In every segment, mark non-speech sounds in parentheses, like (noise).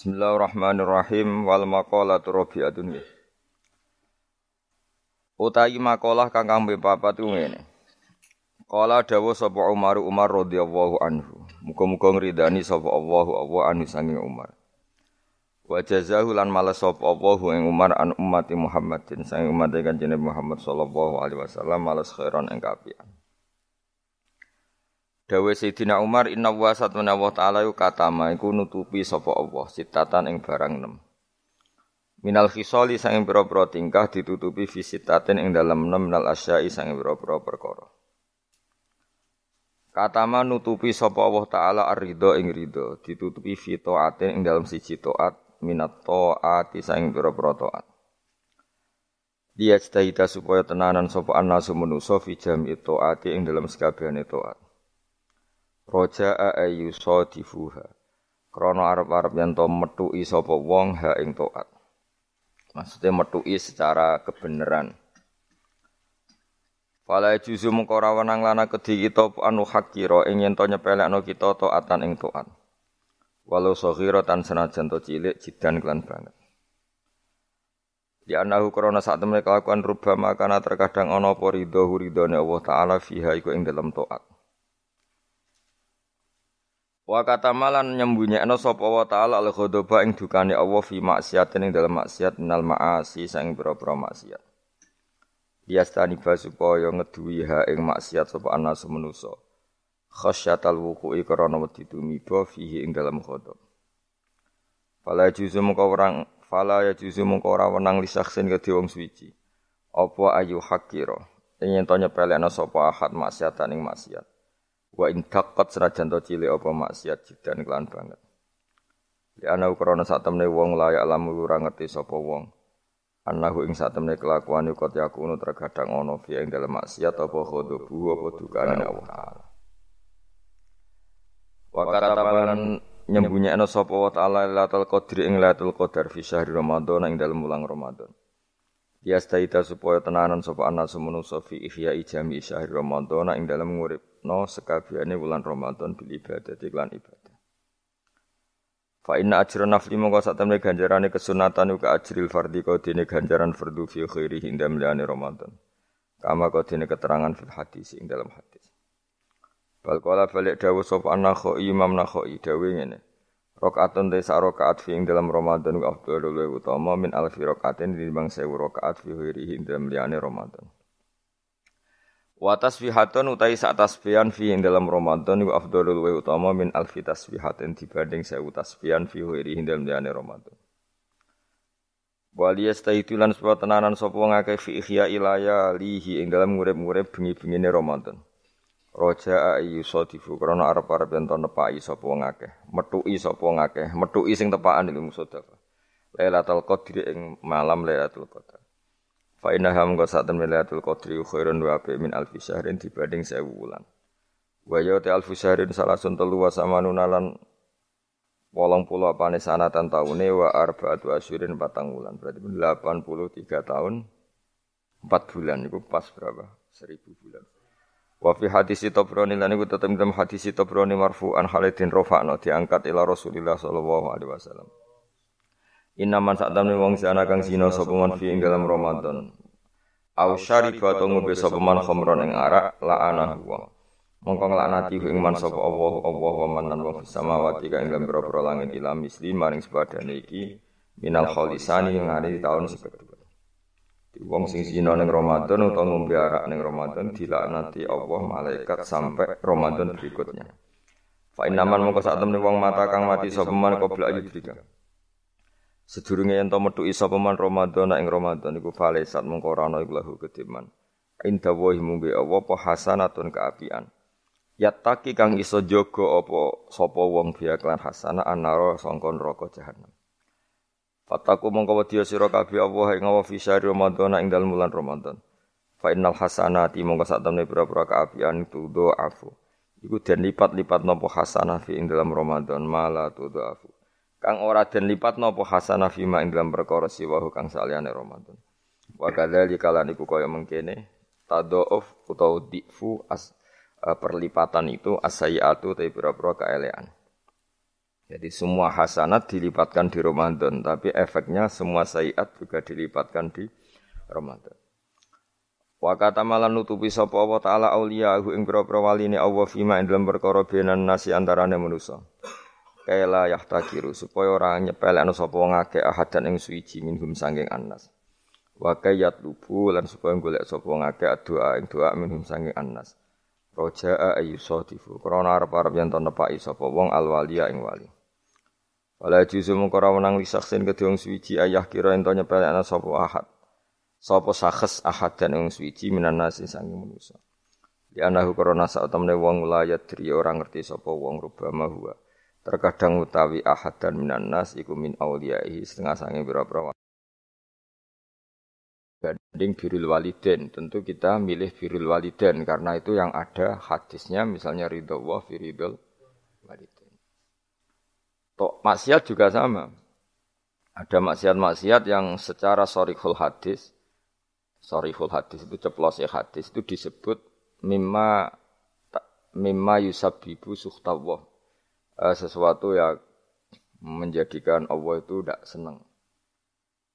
Bismillahirrahmanirrahim wal maqalatu rabi'atun. Utahi makalah kang kang papat ku ngene. Qala dawu sapa Umar Umar radhiyallahu anhu. Muga-muga ngridani sapa Allahu Allah anhu sanging Umar. Wa jazahu lan malas sapa Allahu ing Umar an ummati Muhammadin sanging umat kanjeng Muhammad sallallahu alaihi wasallam malas khairan ing kapian. Dawe Sayyidina Umar inna wa satuna wa ta'ala yu katama iku nutupi sapa Allah sitatan ing barang nem. Minal khisali sanging pira-pira tingkah ditutupi visitatin ing dalam nem minal asyai sanging pira-pira perkara. Katama nutupi sapa Allah taala ar-ridha ing ditutupi fi taatin ing dalam siji taat minat taati sanging pira-pira taat. Dia cita supaya tenanan sapa anasu manusa fi jam'i taati ing dalam sekabehane taat. Roja ayu sadifuha. Krono arep-arep yen to metuki sapa wong ha ing taat. Maksudnya metuki secara kebenaran. Fala juzu mengko wenang lana kedhi kita anu hakira ing yen to nyepelekno kita taatan ing taat. Walau saghiratan senajan to cilik jidan kelan banget. Di anahu krona saat temen kelakuan rubama kana terkadang ana apa ridho ridhone Allah taala fiha iku ing dalam taat. Wa kata malan nyembunyekno sapa wa taala al ghadaba ing dukane Allah fi maksiatin ing dalam maksiat minal maasi sang pira-pira maksiat. Yastani ba supaya ngeduwi ha ing maksiat sapa anas manusa. Khasyatal wuqu'i karana wedi tumiba fihi ing dalam ghadab. Fala juzu mengko orang fala ya juzu mengko ora wenang lisaksin kedhe wong suci. Apa ayu hakira ing yen to nyepelekno sapa ahad maksiatan ing maksiat. Wa in taqqat senajan to cilik apa maksiat jidan kelan banget. Ya ana krana sak temne wong layak lamu ora ngerti sapa wong. Anahu ing sak temne kelakuan iku yakunu terkadang ana fi ing dalem maksiat apa khodobu apa dukane Allah taala. Wa katabalan nyembunyekno sapa wa taala Lailatul Qadri ing Lailatul Qadar fi syahr Ramadan ing dalem wulan Ramadan. Yastaita supaya tenanan sapa ana semenusa fi ihya ijami syahr Ramadan ing dalem nguripno sekabehane wulan Ramadan bil ibadah lan ibadah. Fa inna ajra nafli mongko sak temne ganjarane kesunatan uga ajril fardhi dene ganjaran fardu fi khairi hindam liyane Ramadan. Kama dene keterangan fil hadis ing dalam hadis. Bal kala balik dawuh sapa an-Nakhai Imam Nakhai dawuh ngene. Rakaatun te sak rakaat fi ing dalam Ramadan ku afdhalul utama min alfi rakaatin tinimbang 1000 rakaat fi ghairi ing dalam liyane Ramadan. Wa tasbihatun utai sak tasbihan fi ing dalam Ramadan ku afdhalul wa utama min alfi tasbihatin dibanding 1000 tasbihan fi ing dalam liyane Ramadan. Wali yastaitulan sebab tenanan sapa wong akeh fi ihya ilaya lihi ing dalam ngurip-ngurip bengi-bengine Ramadan. Roja ayu sodifu karena arep-arep yen to nepaki sapa akeh, metuki sapa wong akeh, metuki sing tepakan ilmu sedekah. Lailatul Qadri ing malam Lailatul Qadar. Fa inna ham go sak temen Lailatul Qadri khairun wa bi min alfi syahrin dibanding 1000 wulan. Wa ya ta alfi syahrin salasun telu wa samanuna lan wolong puluh apane sanatan taune wa arbaatu asyurin patang wulan. Berarti 83 tahun 4 bulan itu pas berapa? 1000 bulan. Wa fi hadis Tabrani lan iku tetep dalam hadis Tabrani marfu'an Khalidin rafa'na diangkat ila Rasulillah sallallahu alaihi wasallam. Inna man sa'tamne wong sana kang zina sapa man fi ing dalam Ramadan. Aw syariba to ngombe sapa man khamron ing arak la'ana wa. Mongko nglaknati ing man sapa Allah Allah wa man lan wong samawati kang ing pira-pira langit ila misli maring sepadane iki minal khalisani ngane taun sekedua. Wong sing zina ning Ramadan utawa ngombe arak ning Ramadan dilaknati Allah malaikat sampai Ramadan berikutnya. Fa innaman mongko sak temne wong mata kang mati sapa man qabla ayudrika. Sedurunge yen to metuki sapa man Ramadan ing Ramadan iku falesat mongko ora ana iku lahu kediman. Inda wa mumbi Allah apa hasanatun kaapian. Yattaki kang iso jaga apa sapa wong biya klan hasanah anara sangka neraka jahanam. Fataku mongko wedi sira kabeh Allah ing wa fi syahr Ramadan ing dalem bulan Ramadan. Fa innal hasanati mongko sak temne pira-pira kaapian itu do afu. Iku den lipat-lipat nopo hasanah fi ing dalam Ramadan mala tu do afu. Kang ora den lipat nopo hasanah fi ma ing dalam perkara siwahu kang saliyane Ramadan. Wa kadzalika lan iku kaya mengkene tadoof utawa difu as uh, perlipatan itu asayiatu tapi pira-pira kaelean. Jadi semua hasanat dilipatkan di Ramadan, tapi efeknya semua sayiat juga dilipatkan di Ramadan. Wa kata malan nutupi sapa Allah taala auliyahu ing pira-pira waline Allah fima ing dalem perkara benan nasi antarane manusa. Kaila yahtakiru supaya ora nyepelekno sapa wong akeh ahadan ing suci minhum sanging annas. Wa kayat lubu lan supaya golek sapa wong akeh doa ing doa minhum sanging annas. Roja'a ayyusadifu krana arep-arep yen nepaki sapa wong alwaliya ing wali. Wala juzu mung ora menang lisaksin kedhe wong suci ayah kira ento nyepelekna sapa ahad. Sapa sakhes ahad dan wong suci minan nasi sangi manusa. Di anahu korona saat temne wong layat diri orang ngerti sapa wong rubama huwa. Terkadang utawi ahad dan minan nas iku min auliyaihi setengah sangi pira-pira banding birul waliden tentu kita milih birul waliden karena itu yang ada hadisnya misalnya ridho wa firidul waliden Tok maksiat juga sama. Ada maksiat-maksiat yang secara sorihul hadis, sorihul hadis itu ceplos ya hadis itu disebut mimma mimma yusabibu suhtawah. Eh, sesuatu yang menjadikan Allah itu tidak senang.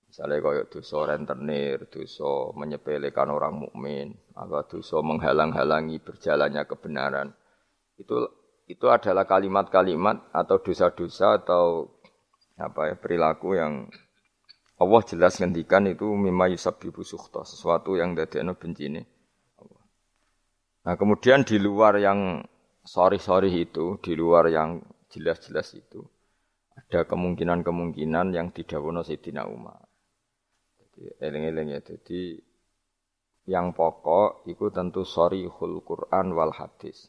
Misalnya kaya dosa rentenir, dosa menyepelekan orang mukmin, atau dosa menghalang-halangi berjalannya kebenaran. Itu itu adalah kalimat-kalimat atau dosa-dosa atau apa ya perilaku yang Allah jelas ngendikan itu mimma yusabbibu sukhta, sesuatu yang dadekno bencine Allah. Nah, kemudian di luar yang sorry-sorry itu, di luar yang jelas-jelas itu, ada kemungkinan-kemungkinan yang tidak wono Sayyidina Umar. Jadi eling-eling ya. Jadi yang pokok itu tentu sorry Quran wal hadis.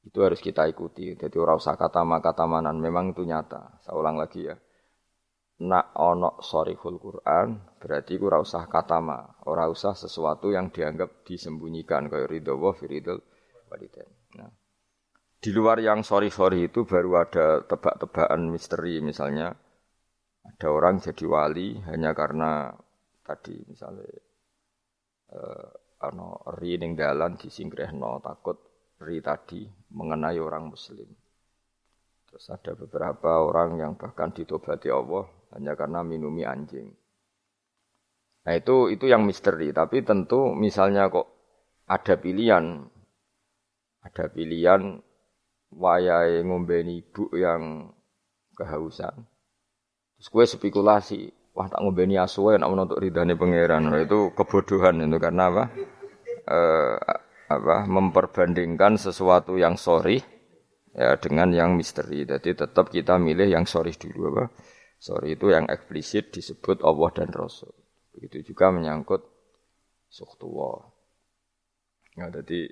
Itu harus kita ikuti. Jadi ora usah kata kata manan. Memang itu nyata. Saya ulang lagi ya. Nak ono sorihul Quran berarti ora usah kata ma, ora usah sesuatu yang dianggap disembunyikan kayak ridho wa firidul walidain. Nah, di luar yang sorry-sorry itu baru ada tebak-tebakan misteri misalnya ada orang jadi wali hanya karena tadi misalnya eh, ano ri ning dalan disingkrehno takut ri tadi mengenai orang muslim. Terus ada beberapa orang yang bahkan ditobati Allah hanya karena minumi anjing. Nah itu itu yang misteri. Tapi tentu misalnya kok ada pilihan, ada pilihan wayai ngombeni ibu yang kehausan. Terus gue spekulasi, wah tak ngombeni asuwe nak untuk ridhani pangeran. Nah, itu kebodohan itu karena apa? Eh, apa memperbandingkan sesuatu yang sorry ya dengan yang misteri. Jadi tetap kita milih yang sorry dulu apa? Sorry itu yang eksplisit disebut Allah dan Rasul. Begitu juga menyangkut sukhtuwa. Ya, jadi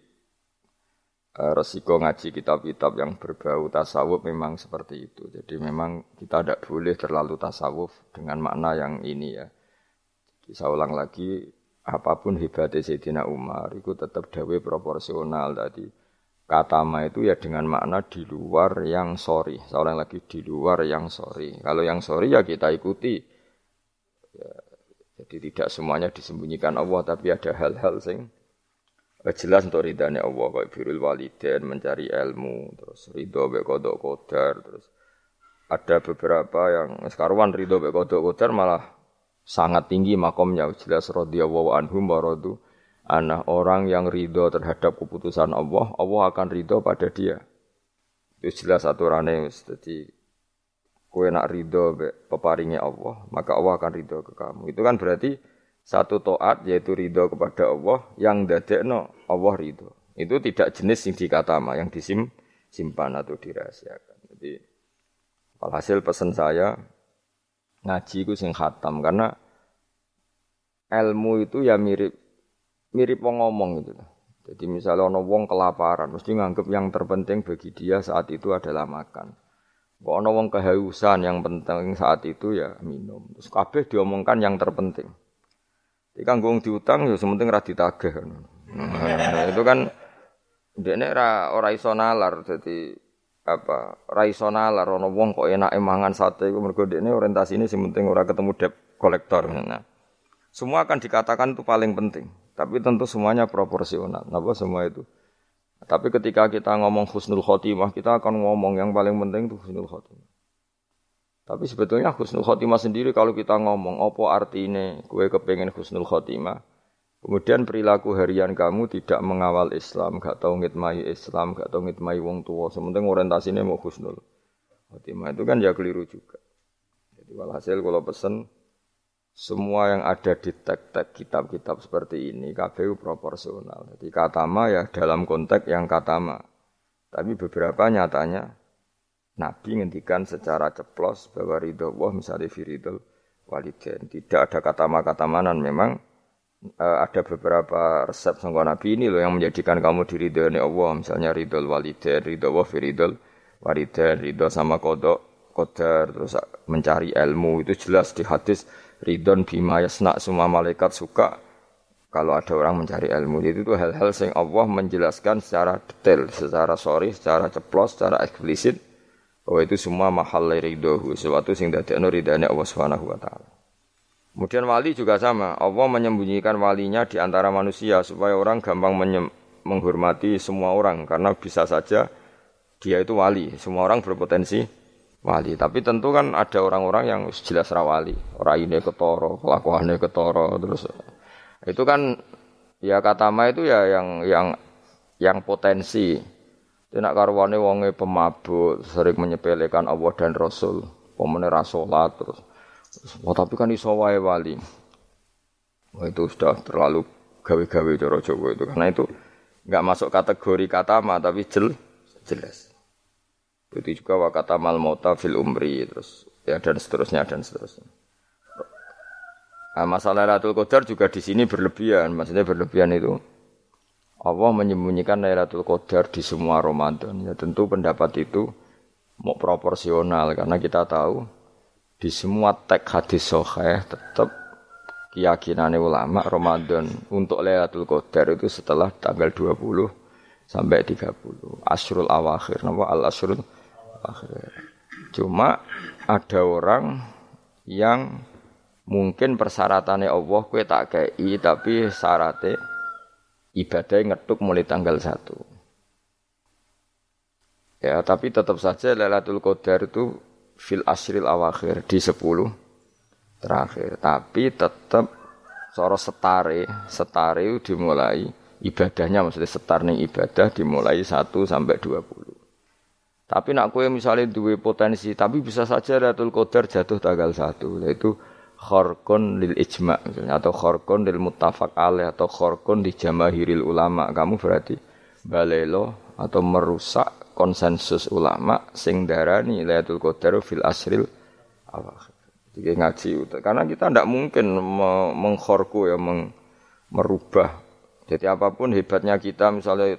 resiko ngaji kitab-kitab yang berbau tasawuf memang seperti itu. Jadi memang kita tidak boleh terlalu tasawuf dengan makna yang ini ya. Jadi saya ulang lagi, apa pun hebatnya Sayyidina Umar itu tetap dawe proporsional tadi. Kata ma itu ya dengan makna di luar yang sorry. Seorang lagi di luar yang sorry. Kalau yang sorry ya kita ikuti. Ya, jadi tidak semuanya disembunyikan Allah, tapi ada hal-hal sing eh, jelas untuk ridhanya Allah kayak birul waliden mencari ilmu terus ridho be kodok kodar terus ada beberapa yang sekarang ridho be kodok kodar malah sangat tinggi makomnya. Jelas radhiyallahu anhum wa anak orang yang ridho terhadap keputusan Allah Allah akan ridho pada dia. Itu jelas aturannya jadi kue nak ridho peparingnya Allah maka Allah akan ridho ke kamu. Itu kan berarti satu toat yaitu ridho kepada Allah yang dadekno Allah ridho itu tidak jenis yang dikatama yang disim simpan atau dirahasiakan jadi hasil pesan saya ngaji ku sing khatam karena ilmu itu ya mirip mirip wong ngomong gitu. Jadi misalnya ono wong kelaparan, mesti nganggep yang terpenting bagi dia saat itu adalah makan. Kok ono wong kehausan yang penting saat itu ya minum. Terus kabeh diomongkan yang terpenting. Jadi kanggung diutang ya sementing ra ditagih. Nah, itu kan ini ora ora iso nalar dadi apa ra iso nalar ana wong kok enak mangan sate iku mergo dekne orientasine sing penting ora ketemu debt kolektor nah. Semua akan dikatakan itu paling penting, tapi tentu semuanya proporsional. Napa semua itu? Tapi ketika kita ngomong husnul khotimah, kita akan ngomong yang paling penting itu husnul khotimah. Tapi sebetulnya husnul khotimah sendiri kalau kita ngomong apa artinya gue kepengen husnul khotimah. Kemudian perilaku harian kamu tidak mengawal Islam, gak tahu ngitmai Islam, gak tahu ngitmai wong tua. Sementing orientasinya mau husnul khotimah itu kan ya keliru juga. Jadi walhasil kalau pesen semua yang ada di teks-teks kitab-kitab seperti ini KPU proporsional. Jadi katama ya dalam konteks yang katama. Tapi beberapa nyatanya Nabi ngendikan secara ceplos bahwa ridho Allah misalnya firidul walidain. Tidak ada kata kata manan memang uh, ada beberapa resep sangka Nabi ini loh yang menjadikan kamu diridhoi Allah. Misalnya ridho walidain, ridho Allah firidul walidain, ridho sama kodok, kodar, terus mencari ilmu itu jelas di hadis ridon bima yasna semua malaikat suka kalau ada orang mencari ilmu itu tuh hal-hal yang Allah menjelaskan secara detail, secara sorry, secara ceplos, secara eksplisit bahwa itu semua mahal ridhohu, sesuatu sing dadekno ridane Allah Subhanahu wa taala. Kemudian wali juga sama, Allah menyembunyikan walinya di antara manusia supaya orang gampang menghormati semua orang karena bisa saja dia itu wali, semua orang berpotensi wali. Tapi tentu kan ada orang-orang yang jelas rawali, ini ketoro, kelakuannya ketoro, terus itu kan ya kata ma itu ya yang yang yang potensi Tidak karwane wonge pemabuk, sering menyepelekan Allah dan Rasul, pemene salat terus. Oh, tapi kan iso wae wali. Oh, itu sudah terlalu gawe-gawe cara Jawa itu karena itu enggak masuk kategori kata ma tapi jel, jelas. Itu juga wa kata mal mauta fil umri terus ya dan seterusnya dan seterusnya. Nah, masalah Lailatul Qadar juga di sini berlebihan, maksudnya berlebihan itu Allah menyembunyikan Lailatul Qadar di semua Ramadan. Ya tentu pendapat itu mau proporsional karena kita tahu di semua teks hadis sahih tetap keyakinan ulama Ramadan untuk Lailatul Qadar itu setelah tanggal 20 sampai 30. Asrul awakhir, nama al asrul akhir. Cuma ada orang yang mungkin persyaratannya Allah kue tak kei tapi syaratnya ibadah ngetuk mulai tanggal 1. Ya, tapi tetap saja Lailatul Qadar itu fil asril awakhir di 10 terakhir. Tapi tetap soro setare, setare dimulai ibadahnya maksudnya setar nih ibadah dimulai 1 sampai 20. Tapi nak kue misalnya dua potensi, tapi bisa saja Lailatul Qadar jatuh tanggal 1, yaitu khorkon lil ijma atau khorkon lil muttafaq alaih atau khorkon di jamahiril ulama kamu berarti balelo atau merusak konsensus ulama sing darani Lailatul Qadar fil asril awakhir. Jadi ngaji karena kita tidak mungkin mengkhorku ya meng, merubah. Jadi apa pun hebatnya kita misalnya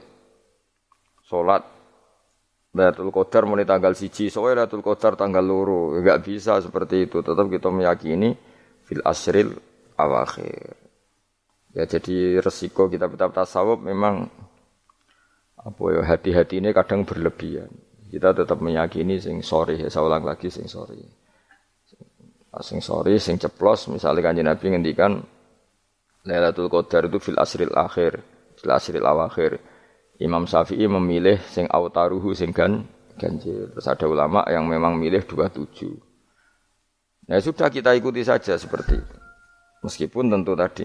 sholat Lailatul Qadar mulai tanggal siji, soalnya Lailatul Qadar tanggal luru, enggak bisa seperti itu. Tetap kita meyakini fil asril awakhir. Ya jadi resiko kita tetap tasawuf memang apa ya hati-hati ini kadang berlebihan. Kita tetap meyakini sing sorry ya saya ulang lagi sing sorry. Sing sorry, sing ceplos misalnya kanjeng Nabi ngendikan Lailatul Qadar itu fil asril akhir, fil asril awakhir. Imam Syafi'i memilih sing autaruhu sing gan ganjil. Terus ada ulama yang memang milih 27. Ya sudah kita ikuti saja seperti itu. Meskipun tentu tadi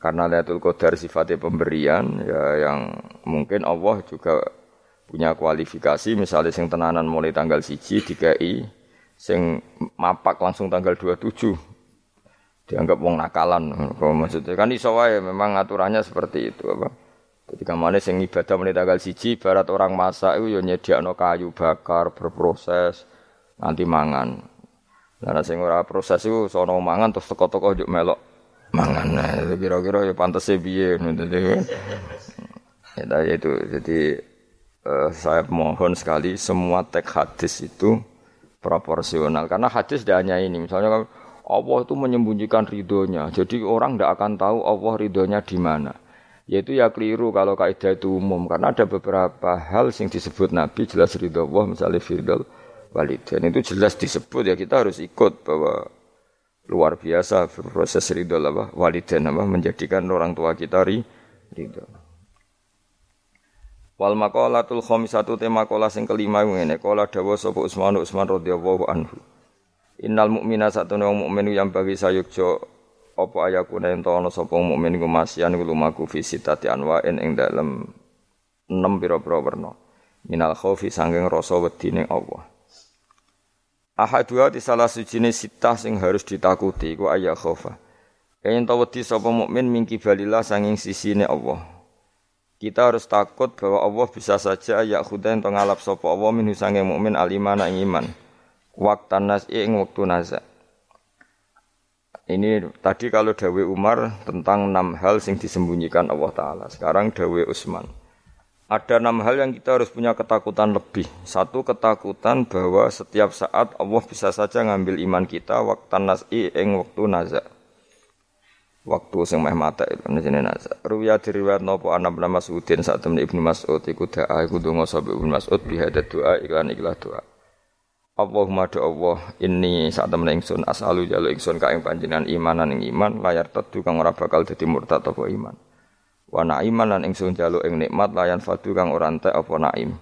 karena Lailatul Qadar sifatnya pemberian ya yang mungkin Allah juga punya kualifikasi misalnya sing tenanan mulai tanggal siji DKI sing mapak langsung tanggal 27 dianggap wong nakalan. Maksudnya? Kan iso wae memang aturannya seperti itu apa? Ketika mana sing ibadah mulai tanggal siji barat orang masak itu ya nyediakno kayu bakar berproses nanti mangan Nah, sing ora proses iku sono mangan terus teko-teko njuk melok mangan. Nah, itu kira-kira ya pantese piye ngono Ya, itu. Jadi uh, saya mohon sekali semua teks hadis itu proporsional. Karena hadis tidak hanya ini. Misalnya Allah itu menyembunyikan ridhonya. Jadi orang tidak akan tahu Allah ridhonya di mana. Yaitu ya keliru kalau kaidah itu umum. Karena ada beberapa hal yang disebut Nabi jelas ridho Allah misalnya firdal walidain itu jelas disebut ya kita harus ikut bahwa luar biasa proses ridho apa walidain apa menjadikan orang tua kita ri, ridho. Wal maqalatul khamisatu tema kola sing kelima ngene kola dawa sapa Utsman Utsman radhiyallahu anhu. Innal mukmina satune wong mukmin yang bagi sayukjo apa ayakuna ento ana sapa mukmin iku masyan iku lumaku fi sitati anwa'in ing dalem enam pira-pira werna. Minal khaufi sanging rasa wedi ning Allah. Ahadua di salah sujine sitah sing harus ditakuti iku ayat khaufa. Yen ta wedi sapa mukmin mingki balillah sanging sisine Allah. Kita harus takut bahwa Allah bisa saja ayat khudain to ngalap sapa Allah minhu sanging mukmin alimana ing iman. Waktan nas ing waktu nazak. Ini tadi kalau Dawe Umar tentang enam hal yang disembunyikan Allah Ta'ala. Sekarang Dawe Usman. Ada enam hal yang kita harus punya ketakutan lebih. Satu ketakutan bahwa setiap saat Allah bisa saja ngambil iman kita waktu nas'i ing waktu nazak. Waktu sing meh mata itu jenenge nazak. Ruya diriwayat napa ana Ibnu Mas'udin saat temen Ibnu Mas'ud iku da'a iku donga sapa Ibnu Mas'ud bihadat doa iklan ikhlas doa. Allahumma do Allah ini saat temen ingsun asalu jalu ingsun ka ing panjenengan imanan ing iman layar tetu kang ora bakal dadi murtad apa iman. Wa naiman lan ingsun jalu ing nikmat layan fadu kang ora entek apa naim.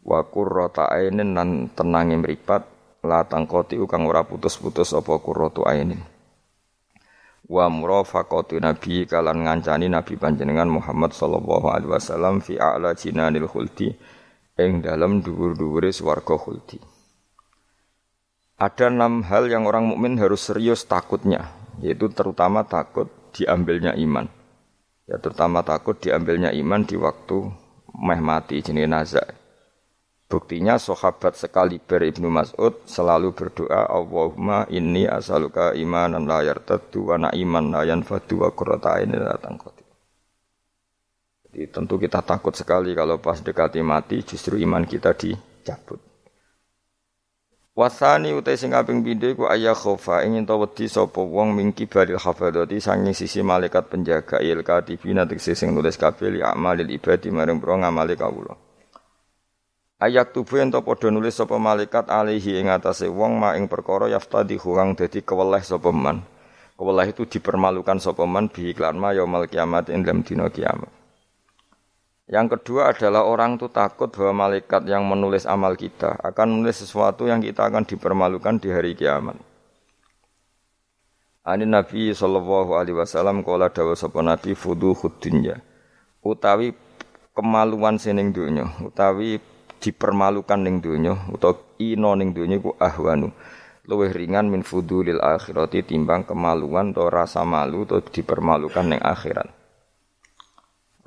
Wa qurrata ainin lan tenange mripat la tangkoti kang ora putus-putus apa qurratu ainin. Wa murafaqatu nabi kalan ngancani nabi panjenengan Muhammad sallallahu alaihi wasallam fi a'la jinanil khuldi ing dalam dhuwur-dhuwure swarga khuldi. Ada enam hal yang orang mukmin harus serius takutnya, yaitu terutama takut diambilnya iman. Ya terutama takut diambilnya iman di waktu meh mati jenis nazar. Buktinya sahabat sekali ber Ibnu Mas'ud selalu berdoa Allahumma inni asaluka imanan la yartaddu wa iman la yanfadu wa qurrata datang Jadi tentu kita takut sekali kalau pas dekati mati justru iman kita dicabut. Wasani utai sing kaping pindho iku ayah khofa ingin to wedi sapa wong mingki baril hafadati sanging sisi malaikat penjaga il katibina tegese sing nulis kabeh li amalil ibadi maring pro ngamale kawula. Ayak tubuh ento padha nulis sapa malaikat alihi ing atase wong ma ing perkara yaftadi kang dadi keweleh sapa man. Keweleh itu dipermalukan sapa man bi ma yaumul kiamat ing dalam dina kiamat. Yang kedua adalah orang itu takut bahwa malaikat yang menulis amal kita akan menulis sesuatu yang kita akan dipermalukan di hari kiamat. Ani Nabi sallallahu alaihi wasallam kala dawuh sapa Nabi fudu dunya. Utawi kemaluan sining donya, utawi dipermalukan ning donya utawa ino ning donya ku ahwanu. Luwih ringan min fudulil akhirati timbang kemaluan atau rasa malu atau dipermalukan ning akhirat.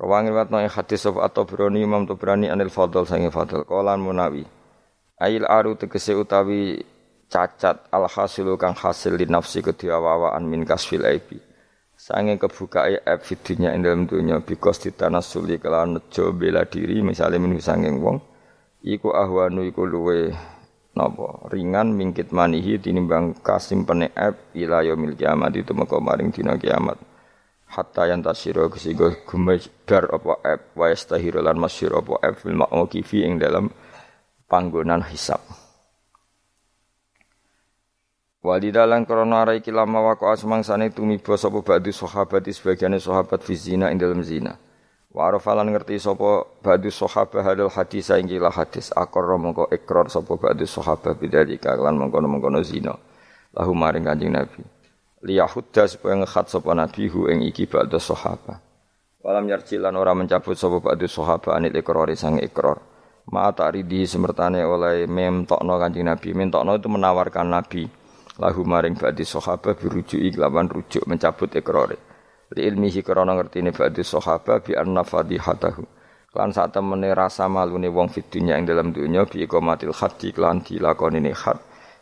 Rawangi watno ing hadis sapa At-Tabrani Imam Tabrani anil Fadl sange Fadl qalan munawi. Ail aru tegese utawi cacat al hasilu kang hasil di nafsi kediawawaan min kasfil aibi. Sange kebukae aib fidunya ing dalam dunya bikos ditanasuli kelawan nejo bela diri misale minu sanging wong iku ahwanu iku luwe napa ringan mingkit manihi tinimbang kasimpene aib ila yaumil kiamat itu meko maring dina kiamat hatta yang tasiro kesigo gumebar apa ep wa yastahiru lan masyhur apa ep fil ma'muqifi ing dalam panggonan hisab Walidalan krana ara iki lama wako asmangsane tumiba sapa ba'du sahabat sebagiane sahabat fi zina ing dalam zina. Wa ngerti sapa ba'du sahabat hadal hadis ing kila hadis akor mongko ikrar sapa ba'du sahabat bidzalika lan mongko-mongko zina. Lahu maring Kanjeng Nabi liyahudda supaya ngekhat sapa nabi hu iki ba'da sahaba. Walam yarjilan ora mencabut sapa ba'da sahaba anil ikrari sang ikrar. Ma ta'ridi semertane oleh memtokno Kanjeng Nabi. Mentokno itu menawarkan Nabi lahu maring ba'di sahaba birujuki kelawan rujuk mencabut ikrare. Li ilmihi krana ngertine ba'di sahaba bi anna fadihatahu. Lan saat temene rasa malune wong fid dunya ing dalam dunya bi iqamatil haddi lan dilakoni had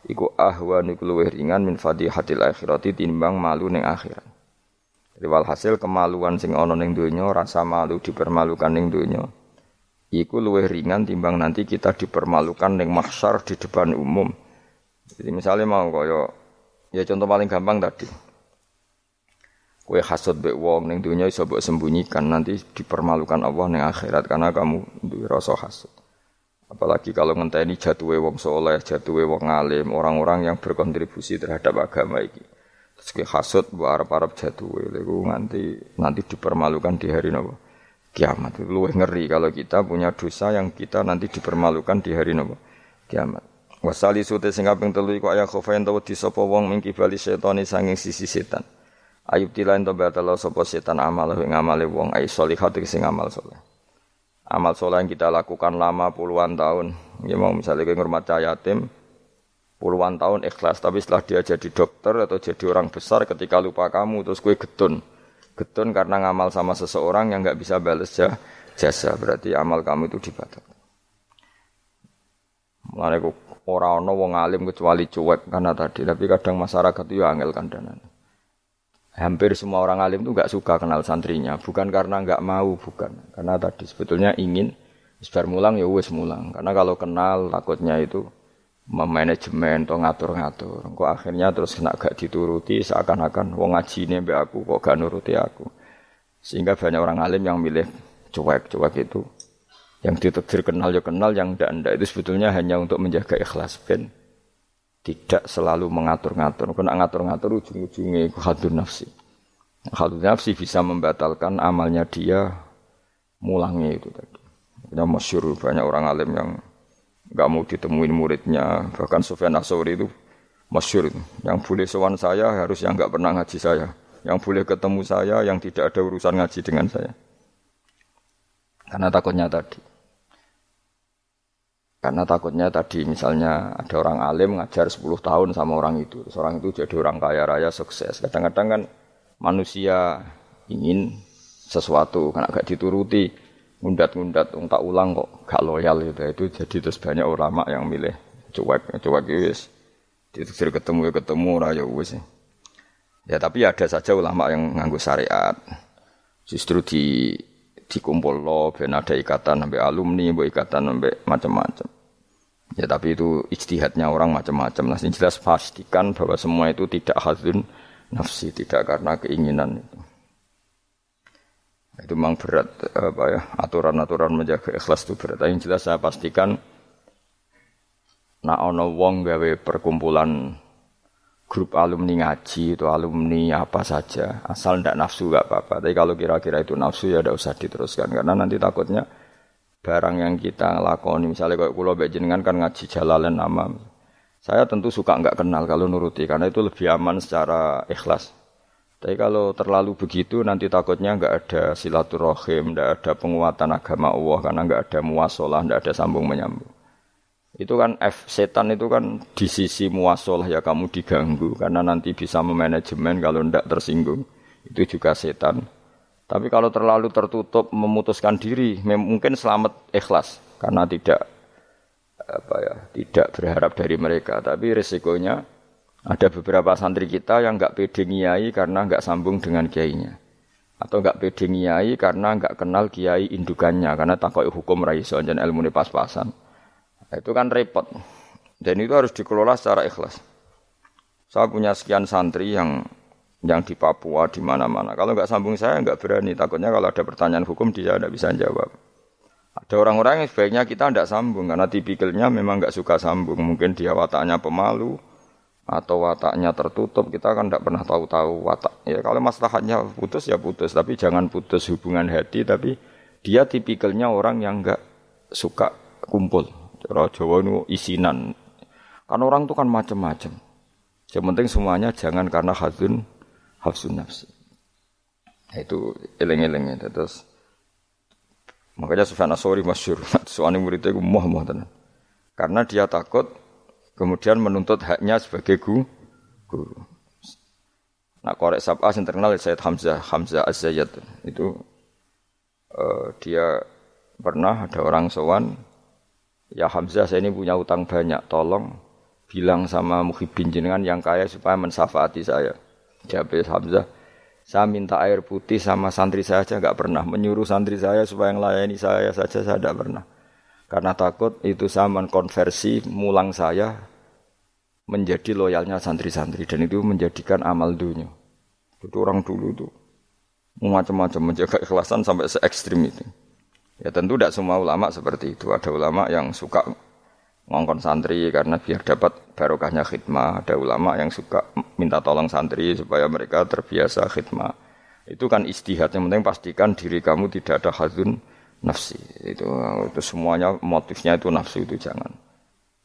iku ahwan iku luwih ringan min fadihatil akhirati timbang malu ning akhirat. Jadi walhasil kemaluan sing ana ning donya, rasa malu dipermalukan ning donya. Iku luwih ringan timbang nanti kita dipermalukan ning mahsyar di depan umum. Jadi misalnya mau kaya ya contoh paling gampang tadi. Kue hasud bek wong ning donya iso sembunyikan nanti dipermalukan Allah ning akhirat karena kamu duwe rasa hasud. Apalagi kalau ngenteni jatuhe wong soleh, jatuhe wong alim, orang-orang yang berkontribusi terhadap agama ini. Terus ke hasud bu arab-arab jatuhe, lalu nanti nanti dipermalukan di hari nopo kiamat. Luwih ngeri kalau kita punya dosa yang kita nanti dipermalukan di hari nopo kiamat. Wasali sute sing kaping telu iku ayah khofain di sapa wong ing kibali setani sanging sisi setan. Ayub tilain to batal sapa setan amal ing amale wong ay solihat sing amal soleh. Amal soleh yang kita lakukan lama puluhan tahun. Ya mau misalnya kayak ngurmat yatim, puluhan tahun ikhlas. Tapi setelah dia jadi dokter atau jadi orang besar ketika lupa kamu terus kue getun. Getun karena ngamal sama seseorang yang nggak bisa balas jasa. Berarti amal kamu itu dibatalkan. Mulane ora ana wong alim kecuali cuek karena tadi, tapi kadang masyarakat itu ya angel kandanan. Hampir semua orang alim itu nggak suka kenal santrinya, bukan karena nggak mau, bukan. Karena tadi sebetulnya ingin sebar mulang ya wes mulang. Karena kalau kenal takutnya itu memanajemen atau ngatur-ngatur. Kok akhirnya terus kena gak dituruti seakan-akan wong ngaji ini mbak aku kok gak nuruti aku. Sehingga banyak orang alim yang milih cuek-cuek itu yang ditakdir kenal ya kenal, yang ndak ndak itu sebetulnya hanya untuk menjaga ikhlas ben tidak selalu mengatur-ngatur. Kena ngatur-ngatur ujung-ujungnya itu hadun nafsi. Hadun nafsi bisa membatalkan amalnya dia mulangnya itu tadi. Ya masyur banyak orang alim yang nggak mau ditemuin muridnya. Bahkan Sufyan Asori itu masyur. Yang boleh sowan saya harus yang nggak pernah ngaji saya. Yang boleh ketemu saya yang tidak ada urusan ngaji dengan saya. Karena takutnya tadi. Karena takutnya tadi misalnya ada orang alim ngajar 10 tahun sama orang itu. Terus orang itu jadi orang kaya raya sukses. Kadang-kadang kan manusia ingin sesuatu karena gak dituruti ngundat-ngundat tak ulang kok gak loyal gitu. Itu jadi terus banyak ulama yang milih cuek cuek wis. Diteksir ketemu ya ketemu raya wis. Ya tapi ada saja ulama yang nganggu syariat. Justru di dikumpul lo, ben ada ikatan sampai alumni, bu ikatan sampai macam-macam. Ya tapi itu ijtihadnya orang macam-macam. Nah, jelas pastikan bahwa semua itu tidak hadun nafsi, tidak karena keinginan itu. Itu memang berat apa ya aturan-aturan menjaga ikhlas itu berat. Yang jelas saya pastikan nak ono wong gawe perkumpulan grup alumni ngaji itu alumni apa saja. Asal ndak nafsu gak apa-apa. Tapi kalau kira-kira itu nafsu ya udah usah diteruskan. Karena nanti takutnya barang yang kita lakoni misalnya kalau kulo jenengan kan ngaji jalalan nama saya tentu suka nggak kenal kalau nuruti karena itu lebih aman secara ikhlas. Tapi kalau terlalu begitu nanti takutnya nggak ada silaturahim, nggak ada penguatan agama Allah karena nggak ada muasalah, nggak ada sambung menyambung. Itu kan F setan itu kan di sisi muasalah ya kamu diganggu karena nanti bisa memanajemen kalau ndak tersinggung. Itu juga setan. Tapi kalau terlalu tertutup memutuskan diri, mungkin selamat ikhlas karena tidak apa ya, tidak berharap dari mereka. Tapi resikonya ada beberapa santri kita yang nggak pede ngiyai karena nggak sambung dengan kiainya. Atau nggak pede ngiyai karena nggak kenal kiai indukannya karena takut hukum raiso dan ilmu pas-pasan. Nah, itu kan repot. Dan itu harus dikelola secara ikhlas. Saya punya sekian santri yang yang di Papua di mana-mana. Kalau nggak sambung saya nggak berani. Takutnya kalau ada pertanyaan hukum dia tidak bisa jawab. Ada orang-orang yang sebaiknya kita tidak sambung karena tipikalnya memang nggak suka sambung. Mungkin dia wataknya pemalu atau wataknya tertutup. Kita kan tidak pernah tahu-tahu watak. Ya kalau masalahnya putus ya putus, tapi jangan putus hubungan hati. Tapi dia tipikalnya orang yang nggak suka kumpul. Cara Jawa itu isinan. Karena orang itu kan macam-macam. Yang penting semuanya jangan karena hadun hafsun nafsi. Nah, itu eleng-eleng ya. Terus makanya Sufyan Asori masyur. Soalnya (laughs) muridnya itu muah muah tenan. Karena dia takut kemudian menuntut haknya sebagai guru. guru. Nah korek sabah yang terkenal Sayyid Hamzah Hamzah az itu uh, dia pernah ada orang sowan Ya Hamzah saya ini punya utang banyak, tolong bilang sama muhibin jenengan yang kaya supaya mensafaati saya. Jawab Hamzah, saya minta air putih sama santri saya saja nggak pernah. Menyuruh santri saya supaya melayani saya saja saya tidak pernah. Karena takut itu saya mengkonversi mulang saya menjadi loyalnya santri-santri dan itu menjadikan amal dunia. Itu orang dulu itu macam-macam menjaga ikhlasan sampai se ekstrim itu. Ya tentu tidak semua ulama seperti itu. Ada ulama yang suka ngongkon santri karena biar dapat barokahnya khidmah. Ada ulama yang suka minta tolong santri supaya mereka terbiasa khidmah. Itu kan istihad. Yang penting pastikan diri kamu tidak ada hazun nafsi. Itu, itu semuanya motifnya itu nafsu itu jangan.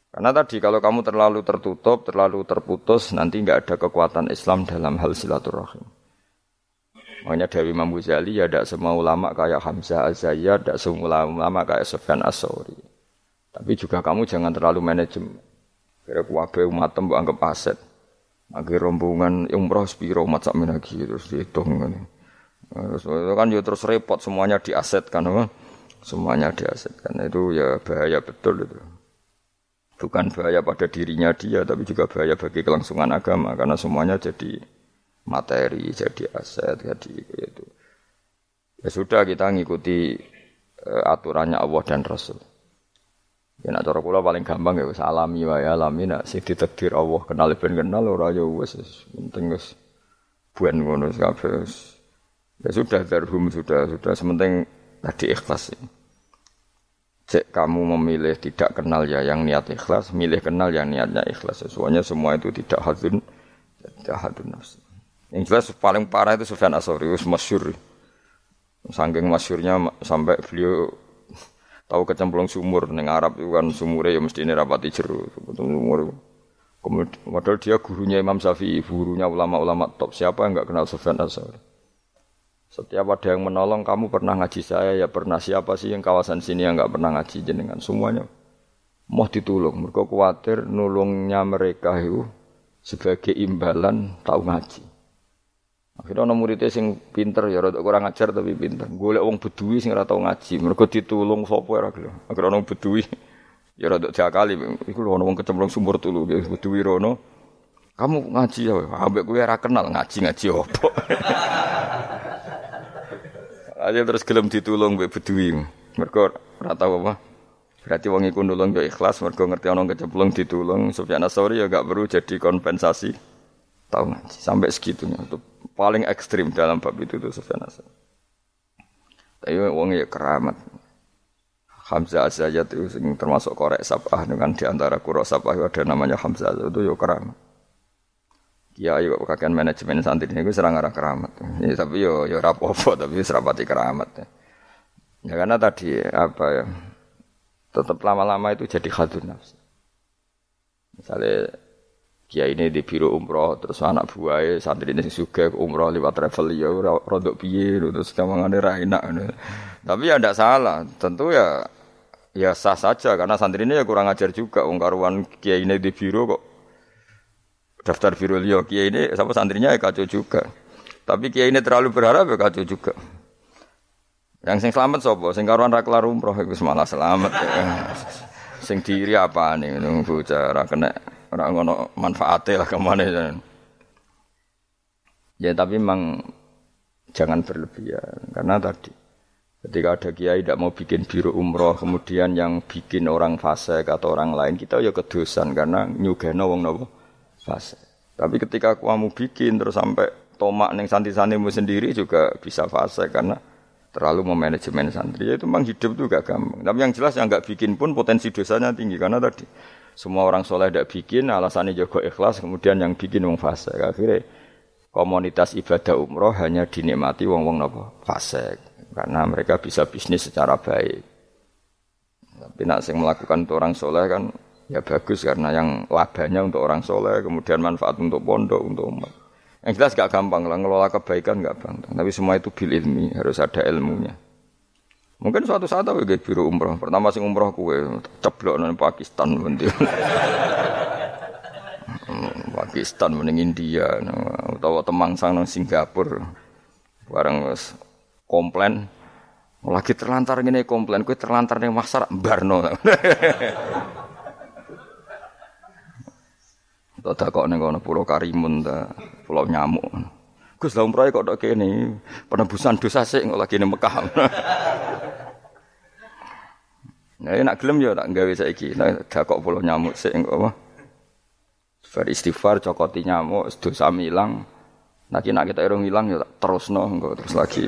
Karena tadi kalau kamu terlalu tertutup, terlalu terputus, nanti nggak ada kekuatan Islam dalam hal silaturahim. Makanya dari Imam Ghazali ya tidak semua ulama kayak Hamzah Az-Zayyad, tidak semua ulama kayak Sufyan As-Sauri. Tapi juga kamu jangan terlalu manajemen. Kira umat mbok anggap aset. Lagi rombongan umroh spiro umat sak lagi terus dihitung kan. Terus kan ya terus repot semuanya diasetkan kan. Semuanya diasetkan. Itu ya bahaya betul itu. Bukan bahaya pada dirinya dia tapi juga bahaya bagi kelangsungan agama karena semuanya jadi materi, jadi aset, jadi itu. Ya sudah kita ngikuti uh, aturannya Allah dan Rasul. Ya nak cara kula paling gampang ya wis alami wae alami nak sing ditakdir Allah kenal ben kenal ora ya wis penting wis buen ngono kabeh. Ya sudah darhum sudah sudah sementing tadi ikhlas. Cek kamu memilih tidak kenal ya yang niat ikhlas, milih kenal yang niatnya ikhlas. Semuanya semua itu tidak hadun, tidak hadun nafsu. Yang jelas paling parah itu Sufyan Asori, masyur. Sangking masyurnya sampai beliau (laughs) tahu kecemplung sumur neng Arab itu kan sumurnya ya mesti ini rapati jeru. Sumur. Kemudian dia gurunya Imam Syafi'i, gurunya ulama-ulama top. Siapa yang nggak kenal Sufyan Asori? Setiap ada yang menolong, kamu pernah ngaji saya, ya pernah. Siapa sih yang kawasan sini yang nggak pernah ngaji jenengan? Semuanya mau ditolong. Mereka khawatir nulungnya mereka itu sebagai imbalan tahu ngaji. Akhirnya ana muridé sing pinter ya rada kurang ajar tapi pinter. Golek wong bedui sing ora tau ngaji, mergo ditulung sapa ora gelem. Akhirnya ana bedui ya rada diakali. Iku lho ana wong kecemplung sumur tulu bedui rono. Kamu ngaji ya, ambek kowe ora kenal ngaji-ngaji opo. (laughs) Aja terus gelem ditulung mbek bedui. Mergo ora tau apa. Berarti wong iku nulung yo ikhlas mergo ngerti ana kecemplung ditulung. Sufyan Asori ya gak perlu jadi kompensasi. Tahu ngaji sampai segitunya. Itu paling ekstrim dalam bab itu tuh Sufyan. Tapi wong ya keramat. Hamzah Azayat itu termasuk korek sabah dengan di antara kuro sabah ada namanya Hamzah Azayat itu ya keramat. Kiai kok kakean manajemen santri ini gue serang arah keramat. Ya, tapi yo yo rapopo (laughs) tapi serapati keramat. Ya. ya karena tadi apa ya tetap lama-lama itu jadi khadun nafsi. Misalnya Kiai ini di biro umroh terus anak buahnya santri ini juga umroh lewat travel ya rodok piye terus kamangane ra enak tapi ya tidak salah tentu ya ya sah saja karena santri ini ya kurang ajar juga wong karuan kiai ini di biro kok daftar biro liya. Kiai ini sama santrinya ya kacau juga. Tapi kiai ini terlalu berharap ya kacau juga. Yang sing selamat sopo sing karuan ra kelar umroh iku malah selamat ya. sing diri apa nih bocah ra kena Ora ngono manfaatnya lah ke mana ya. Tapi memang jangan berlebihan karena tadi ketika ada kiai tidak mau bikin biru umroh kemudian yang bikin orang fase atau orang lain kita ya kedosan karena nyugeno wong nopo fase. Tapi ketika kamu bikin terus sampai tomak neng santri-santrimu sendiri juga bisa fase karena terlalu memanajemen santri ya itu memang hidup tuh gak gampang. Tapi yang jelas yang nggak bikin pun potensi dosanya tinggi karena tadi semua orang soleh tidak bikin, alasannya juga ikhlas, kemudian yang bikin wong fase. Akhirnya komunitas ibadah umroh hanya dinikmati wong-wong nopo fase, karena mereka bisa bisnis secara baik. Tapi nak sing melakukan untuk orang soleh kan ya bagus karena yang labanya untuk orang soleh, kemudian manfaat untuk pondok, untuk umat. Yang jelas gak gampang lah ngelola kebaikan gak gampang. Tapi semua itu bil ilmi, harus ada ilmunya. Mungkin suatu saat aku gak biru umroh. Pertama sing umroh kue ceblok nang Pakistan (laughs) nanti. Hmm, Pakistan mending India utawa temangsang nang Singapura. Bareng komplain lagi terlantar gini komplain kue terlantar ning masar barno. (laughs) Tak kok ning kono Pulau Karimun Pulau Nyamuk. Gus lah umroh kok dok kene penebusan dosa sih lagi ning Mekah. Nah, nak gelem ya tak gawe saiki. Nah, dakok pulau nyamuk sik engko apa? Bar istighfar cokoti nyamuk dosa ilang. Nah, nak kita irung ilang ya terusno engko terus lagi.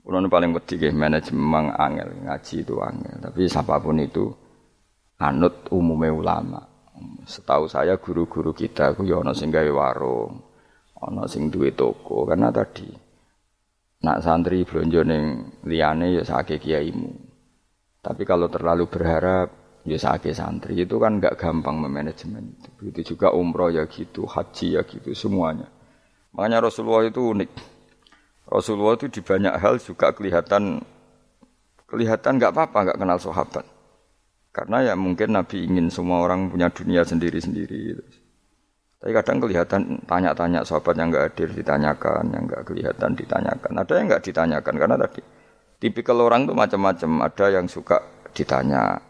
Kulo paling wedi manajemen angel, ngaji itu angel. Tapi siapa pun itu anut umumnya ulama. Setahu saya guru-guru kita ku ya ana warung, ana sing duwe toko karena tadi Nak santri blonjo ning liyane ya sakake kiaimu. Tapi kalau terlalu berharap ya sakit santri itu kan nggak gampang memanajemen itu. Begitu juga umroh ya gitu, haji ya gitu semuanya. Makanya Rasulullah itu unik. Rasulullah itu di banyak hal juga kelihatan kelihatan nggak apa-apa nggak kenal sahabat. Karena ya mungkin Nabi ingin semua orang punya dunia sendiri-sendiri. Gitu. Tapi kadang kelihatan tanya-tanya sahabat yang nggak hadir ditanyakan, yang nggak kelihatan ditanyakan. Ada yang nggak ditanyakan karena tadi tipikal orang tuh macam-macam. Ada yang suka ditanya,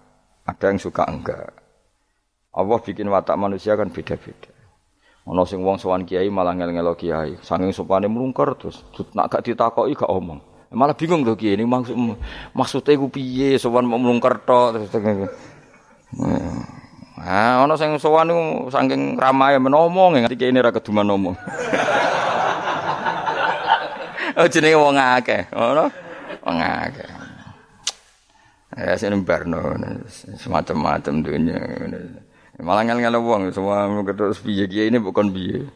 ada yang suka enggak. Allah bikin watak manusia kan beda-beda. Ono sing wong sowan kiai malah ngel-ngelo kiai, saking sopane mlungker terus nak gak ditakoki gak omong. Malah bingung tuh kiai ini maksud maksudnya gue piye sowan mau mlungker tok terus. Ah, ono sing sowan niku saking ramae menomong nganti kiai ini ra keduman ngomong. oh jenenge wong akeh, ngono. Wong akeh. Ya sing barno semacam-macam dunia. Malah ngel-ngel wong semua ketus piye kiye ini bukan piye.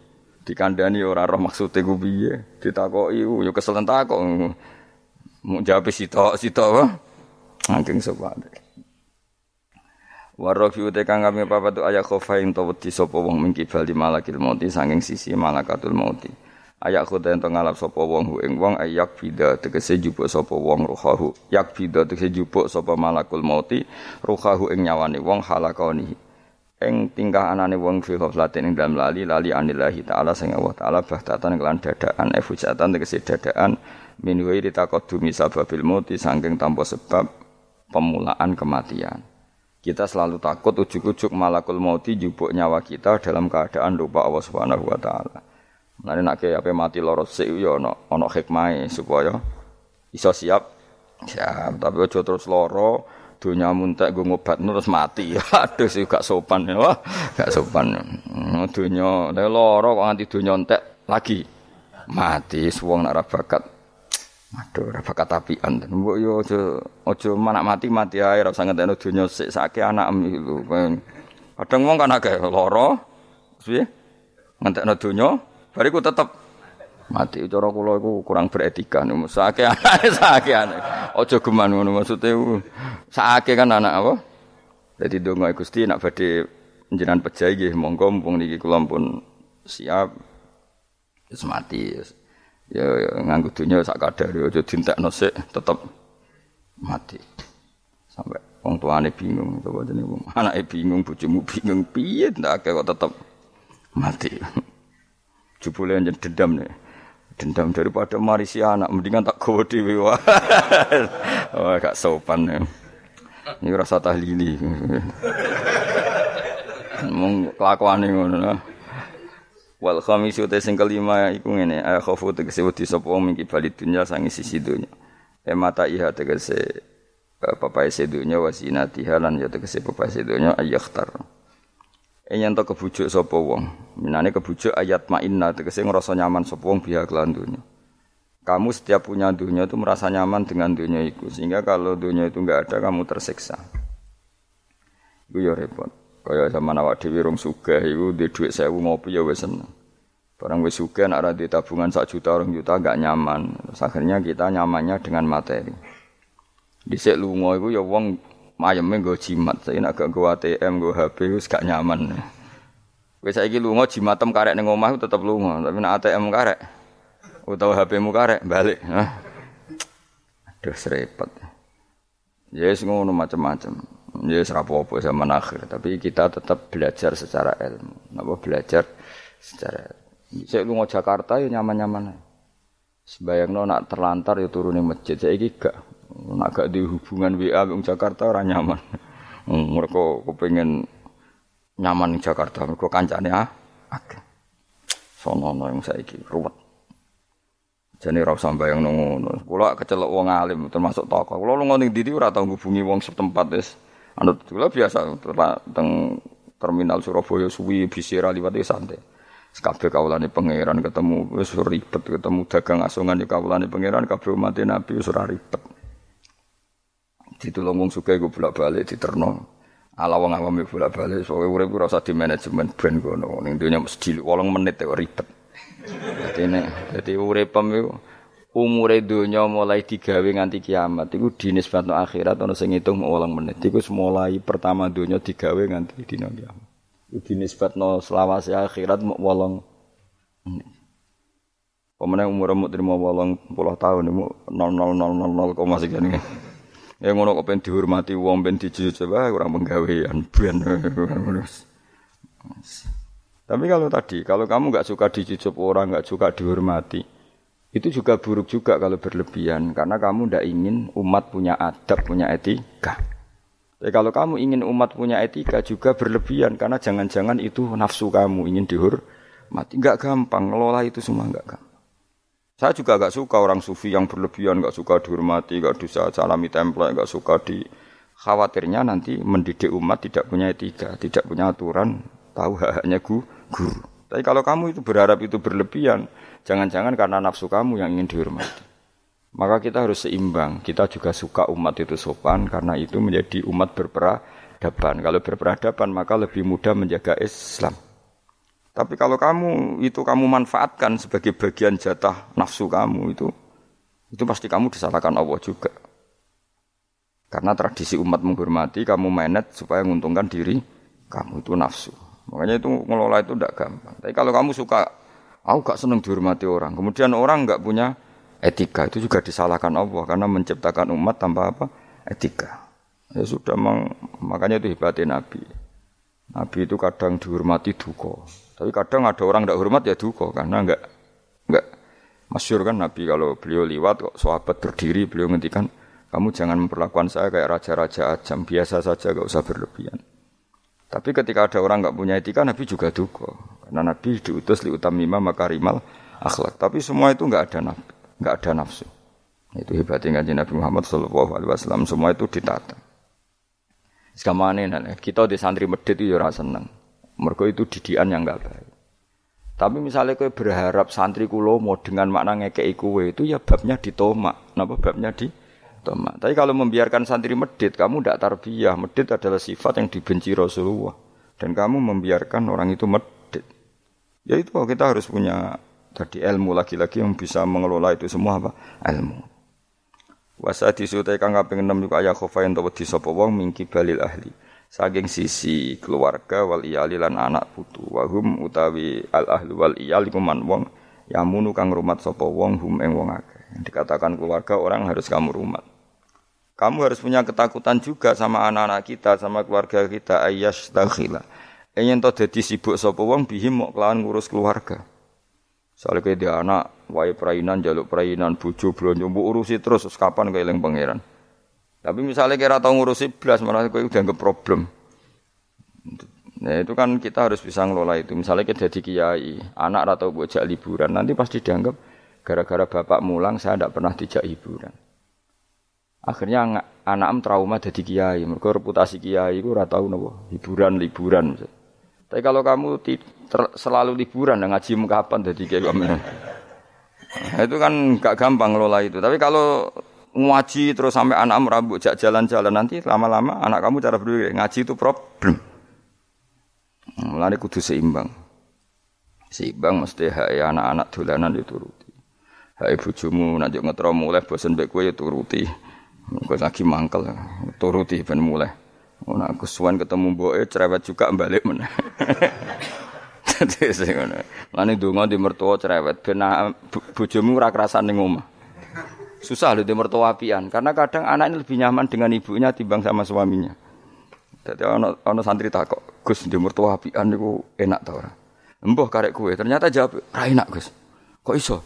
Dikandani ora roh maksude ku piye. Ditakoki yo kesel takok. Mau jawab sitok sitok? Angking sopan. Warofi ute kang kami papa tu ayak khofa ing tawati sapa wong mingki bali malakil mauti sanging sisi malakatul mauti. Ayak khoda ento ngalap sapa wong hu ing wong ayak bida tegese jupuk sapa wong ruhahu. Yak bida tegese jupuk sapa malakul mauti ruhahu ing nyawane wong halakoni ing tingkah anane wong fi ghaflatin ing dalam lali lali anillahi taala sing Allah taala bahtatan kelan dadaan efujatan tegese dadaan min wa ditaqaddumi sababil mauti saking tanpa sebab pemulaan kematian. Kita selalu takut ujuk-ujuk malakul mauti jupuk nyawa kita dalam keadaan lupa Allah Subhanahu wa taala. Nah, ke apa mati loro sik yo ono hikmah supaya iso siap. Siap, tapi aja terus loro dunia muntek gue ngobat terus mati. (laughs) Aduh sih gak sopan ya. Wah, gak sopan. Dunia nek loro kok nganti dunia entek lagi. Mati suwong nak bakat. Aduh, ora bakat apian. Mbok yo aja aja manak mati mati ae ora usah ngentekno dunia sik sake anak lho. Kadang wong kan akeh loro. Piye? Ngentekno dunia, bariku tetep mati cara kula iku kurang beretika niku sake anake (laughs) sake anak aja geman ngono maksude sake kan anak apa dadi donga Gusti nak badhe njenengan pejahi nggih monggo mumpung niki kula pun siap wis mati ya, ya nganggo dunya sak kadar aja dintekno sik tetep mati. Sampai wong tuane bingung coba jenenge anake bingung bojomu bingung piye ndak kok tetep mati? (laughs) Jebule dendam nih dendam daripada marisi anak mendingan tak gawa dhewe (laughs) wah. Gak sopan ya. Ini rasa tahlili. (laughs) Mung kelakuane ngono wal khamis uta sing kelima iku ngene ay khofu tegese wedi sapa wong mingki bali dunya sangi sisi dunya e mata iha tegese papai sedunya wasinatiha lan ya tegese papai sedunya ayakhtar Enyen to kebujuk sapa wong. Minane kebujuk ayat ma'inna tegese ngrasa nyaman sapa wong biha kelan dunya. Kamu setiap punya dunia itu merasa nyaman dengan dunia itu sehingga kalau dunia itu enggak ada kamu tersiksa. Iku ya repot. Kaya zaman awak dhewe rong sugih iku di dhuwit 1000 ngopi ya wis seneng. Barang wis sugih nek ora di tabungan sak juta orang juta enggak nyaman. Akhirnya kita nyamannya dengan materi. Dhisik lunga iku ya wong mayeme nggo jimat. Saya nak gak nggo ATM, nggo HP wis gak nyaman. Wis saiki lunga jimatem karek ning omah tetep lunga, tapi nak ATM karek utawa HP-mu karek balik. Aduh repot. Ya yes, ngono macam-macam. Ya apa-apa zaman akhir, tapi kita tetap belajar secara ilmu. Napa belajar secara Saya lunga Jakarta ya nyaman-nyaman. Sebayangno nak terlantar ya turun masjid. Saiki gak Nak gak di hubungan WA di Jakarta orang nyaman. Hmm, mereka kepengen nyaman di Jakarta, mereka kancane ah. Oke. Sono yang saiki ruwet. Jadi ora usah bayang ngono. Kula kecelok wong alim termasuk tokoh. Kula lu ning ndi ora tau ngubungi wong setempat wis. Anut kula biasa teng terminal Surabaya suwi bisira liwat santai. Kabeh kawulane pangeran ketemu wis ribet ketemu dagang asongan di kawulane pangeran kabeh umat Nabi wis ora ribet. ditulung wong sugih iku bolak-balik diterno. Ala wong awam bolak-balik soalnya urip ora usah di manajemen ben kono ning donya mesti 8 menit kok ribet. Dadi nek dadi uripem iku umure donya mulai digawe nganti kiamat. Iku dinisbatno akhirat ana sing ngitung mau 8 menit. Iku mulai pertama donya digawe nganti dina kiamat. Iku dinisbatno selawase akhirat mau 8 menit. Pemenang umur mu terima wolong puluh tahun imu nol nol nol nol nol koma sekian. Ini. Ya ngono kok pengen dihormati wong pengen dijujuk coba kurang penggawean ben. Tapi kalau tadi, kalau kamu nggak suka dicucup orang, nggak suka dihormati, itu juga buruk juga kalau berlebihan, karena kamu tidak ingin umat punya adab, punya etika. Tapi kalau kamu ingin umat punya etika juga berlebihan, karena jangan-jangan itu nafsu kamu ingin dihormati. Nggak gampang, ngelola itu semua nggak gampang. Saya juga gak suka orang sufi yang berlebihan, gak suka dihormati, gak bisa salami template, gak suka di khawatirnya nanti mendidik umat tidak punya etika, tidak punya aturan, tahu haknya guru. Tapi kalau kamu itu berharap itu berlebihan, jangan-jangan karena nafsu kamu yang ingin dihormati. Maka kita harus seimbang. Kita juga suka umat itu sopan karena itu menjadi umat berperadaban. Kalau berperadaban maka lebih mudah menjaga Islam. Tapi kalau kamu itu kamu manfaatkan sebagai bagian jatah nafsu kamu itu, itu pasti kamu disalahkan Allah juga. Karena tradisi umat menghormati, kamu menet supaya menguntungkan diri kamu itu nafsu. Makanya itu ngelola itu tidak gampang. Tapi kalau kamu suka, aku gak seneng dihormati orang. Kemudian orang nggak punya etika, itu juga disalahkan Allah karena menciptakan umat tanpa apa? Etika. Ya sudah, makanya itu hebatnya Nabi. Nabi itu kadang dihormati duko. Tapi kadang ada orang tidak hormat ya duka karena enggak enggak masyur kan Nabi kalau beliau liwat kok sahabat berdiri beliau ngendikan kamu jangan memperlakukan saya kayak raja-raja ajam biasa saja gak usah berlebihan. Tapi ketika ada orang nggak punya etika Nabi juga duka karena Nabi diutus li utamima makarimal akhlak. Tapi semua itu nggak ada nabi, nggak ada nafsu. Itu hebatnya Nabi Muhammad Shallallahu Alaihi Wasallam semua itu ditata. Sekarang kita di santri medit itu ya rasa seneng. Mergo itu didikan yang enggak baik. Tapi misalnya kowe berharap santri kulo mau dengan makna ngekei kue itu ya babnya ditomak. Napa babnya di tomak. Tapi kalau membiarkan santri medit, kamu tidak tarbiyah. Medit adalah sifat yang dibenci Rasulullah. Dan kamu membiarkan orang itu medit. Ya itu kita harus punya tadi ilmu lagi-lagi yang bisa mengelola itu semua apa? Ilmu. Wasa disutai kang kaping 6 iku ayah khofa ento wedi sapa wong mingki balil ahli. Saking sisi keluarga wal iyali lan anak putu. Wahum utawi al ahlu wal iyali kuman wong. Yamunu kang rumat sapa wong hum ing wong akeh. Dikatakan keluarga orang harus kamu rumat. Kamu harus punya ketakutan juga sama anak-anak kita sama keluarga kita ayas dakhila ingin to dadi sibuk sapa wong bihim mok kelawan ngurus keluarga Soalnya kayak dia anak, wae perainan, jaluk perainan, bujo, belanja, urusi terus, kapan keeling pangeran. Tapi misalnya kira tahu ngurusi belas malah kau udah nggak problem. Nah itu kan kita harus bisa ngelola itu. Misalnya kita jadi kiai, anak atau bocah liburan, nanti pasti dianggap gara-gara bapak mulang saya tidak pernah dijak hiburan. Akhirnya anak em trauma jadi kiai. Mereka reputasi kiai itu tahu nopo hiburan liburan. Tapi kalau kamu selalu liburan dan ngaji kapan jadi kiai Nah, itu kan gak gampang ngelola itu. Tapi kalau ngaji terus sampai anak merambut jak jalan-jalan nanti lama-lama anak kamu cara berpikir ngaji itu problem. Mulane kudu seimbang. Seimbang mesti hak anak-anak dolanan dituruti. Hak bojomu nanti ngetro mulai bosen mbek kowe turuti. Kok lagi mangkel turuti ben mulai. Ora aku suwan ketemu mboke cerewet juga balik meneh. (laughs) Dadi sing ngono. Lane donga di mertua cerewet ben bojomu ora kerasan ning. Susah loh di mertua apian karena kadang anak ini lebih nyaman dengan ibunya timbang sama suaminya. Jadi ono santri takok, Gus di mertua apian itu enak tau ora? Mbah karek kue, ternyata jawab, ra enak Gus. Kok iso?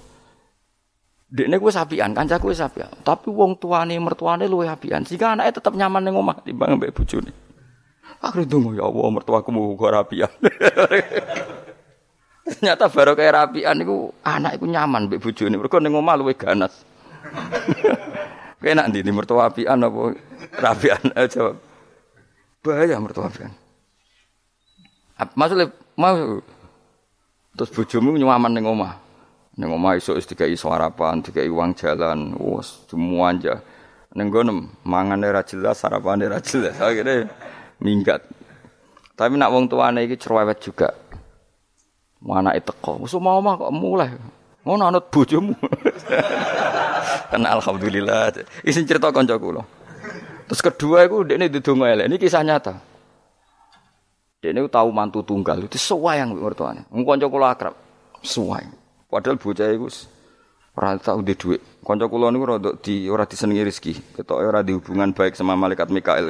Dekne kuwi sapian, kancaku wis sapian. Tapi wong tuane mertuane luwe apian. Sehingga anaknya tetap nyaman ning omah timbang mbek bojone. Akhirnya tunggu ya Allah mertuaku mau kok rapian. (laughs) Ternyata baru kayak rapian itu anak itu nyaman mbek bojone. Mergo ning omah luwe ganas. (laughs) Kowe nak ndi mertua apian apa rapian? Eh, (laughs) jawab. Bahaya mertua apian. Maksudnya mau terus bojomu nyaman ning omah. Ning omah iso wis dikai sarapan, dikai uang jalan, wes semua aja. Ning gono mangane ra jelas, sarapane ra jelas. (laughs) Akhirnya minggat. Tapi nak wong tuane iki cerewet juga. Mana kok? Wis mau omah kok mulai. Ngono anut bojomu. (laughs) Kan alhamdulillah. Isin cerita kanca kula. Terus kedua iku ndekne didonga elek. Ini kisah nyata. Dekne tahu mantu tunggal itu sewayang mertuane. Wong kanca kula akrab. Sewayang. Padahal bocah iku ora tau duwe dhuwit. Kanca kula niku rada di ora disenengi rezeki. Ketoke ora di hubungan baik sama malaikat Mikael.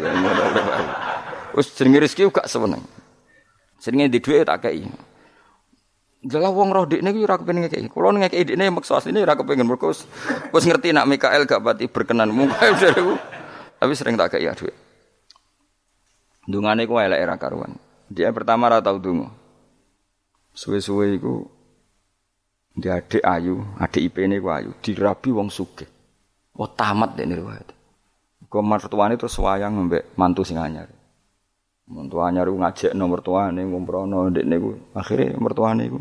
(laughs) Wis jenenge rezeki gak seneng. Senenge di dhuwit tak kei. Jelas wong roh dekne iki ora kepengin ngekeki. Kulo ngekeki dekne maksa asline ora kepengin mergo wis ngerti nak Mikael gak pati berkenan mungkae (laughs) Tapi sering tak kei dhuwit. Dungane ku elek era karuan. Dia pertama ora tau donga. Suwe-suwe iku dia adik ayu, adik IP-ne ku ayu, dirabi wong sugih. Oh tamat dene riwayat. Kok mertuane terus wayang mbek mantu sing anyar. Mantu anyar ngajak nomor tuane ngumprono ndekne ku. Akhire mertuane ku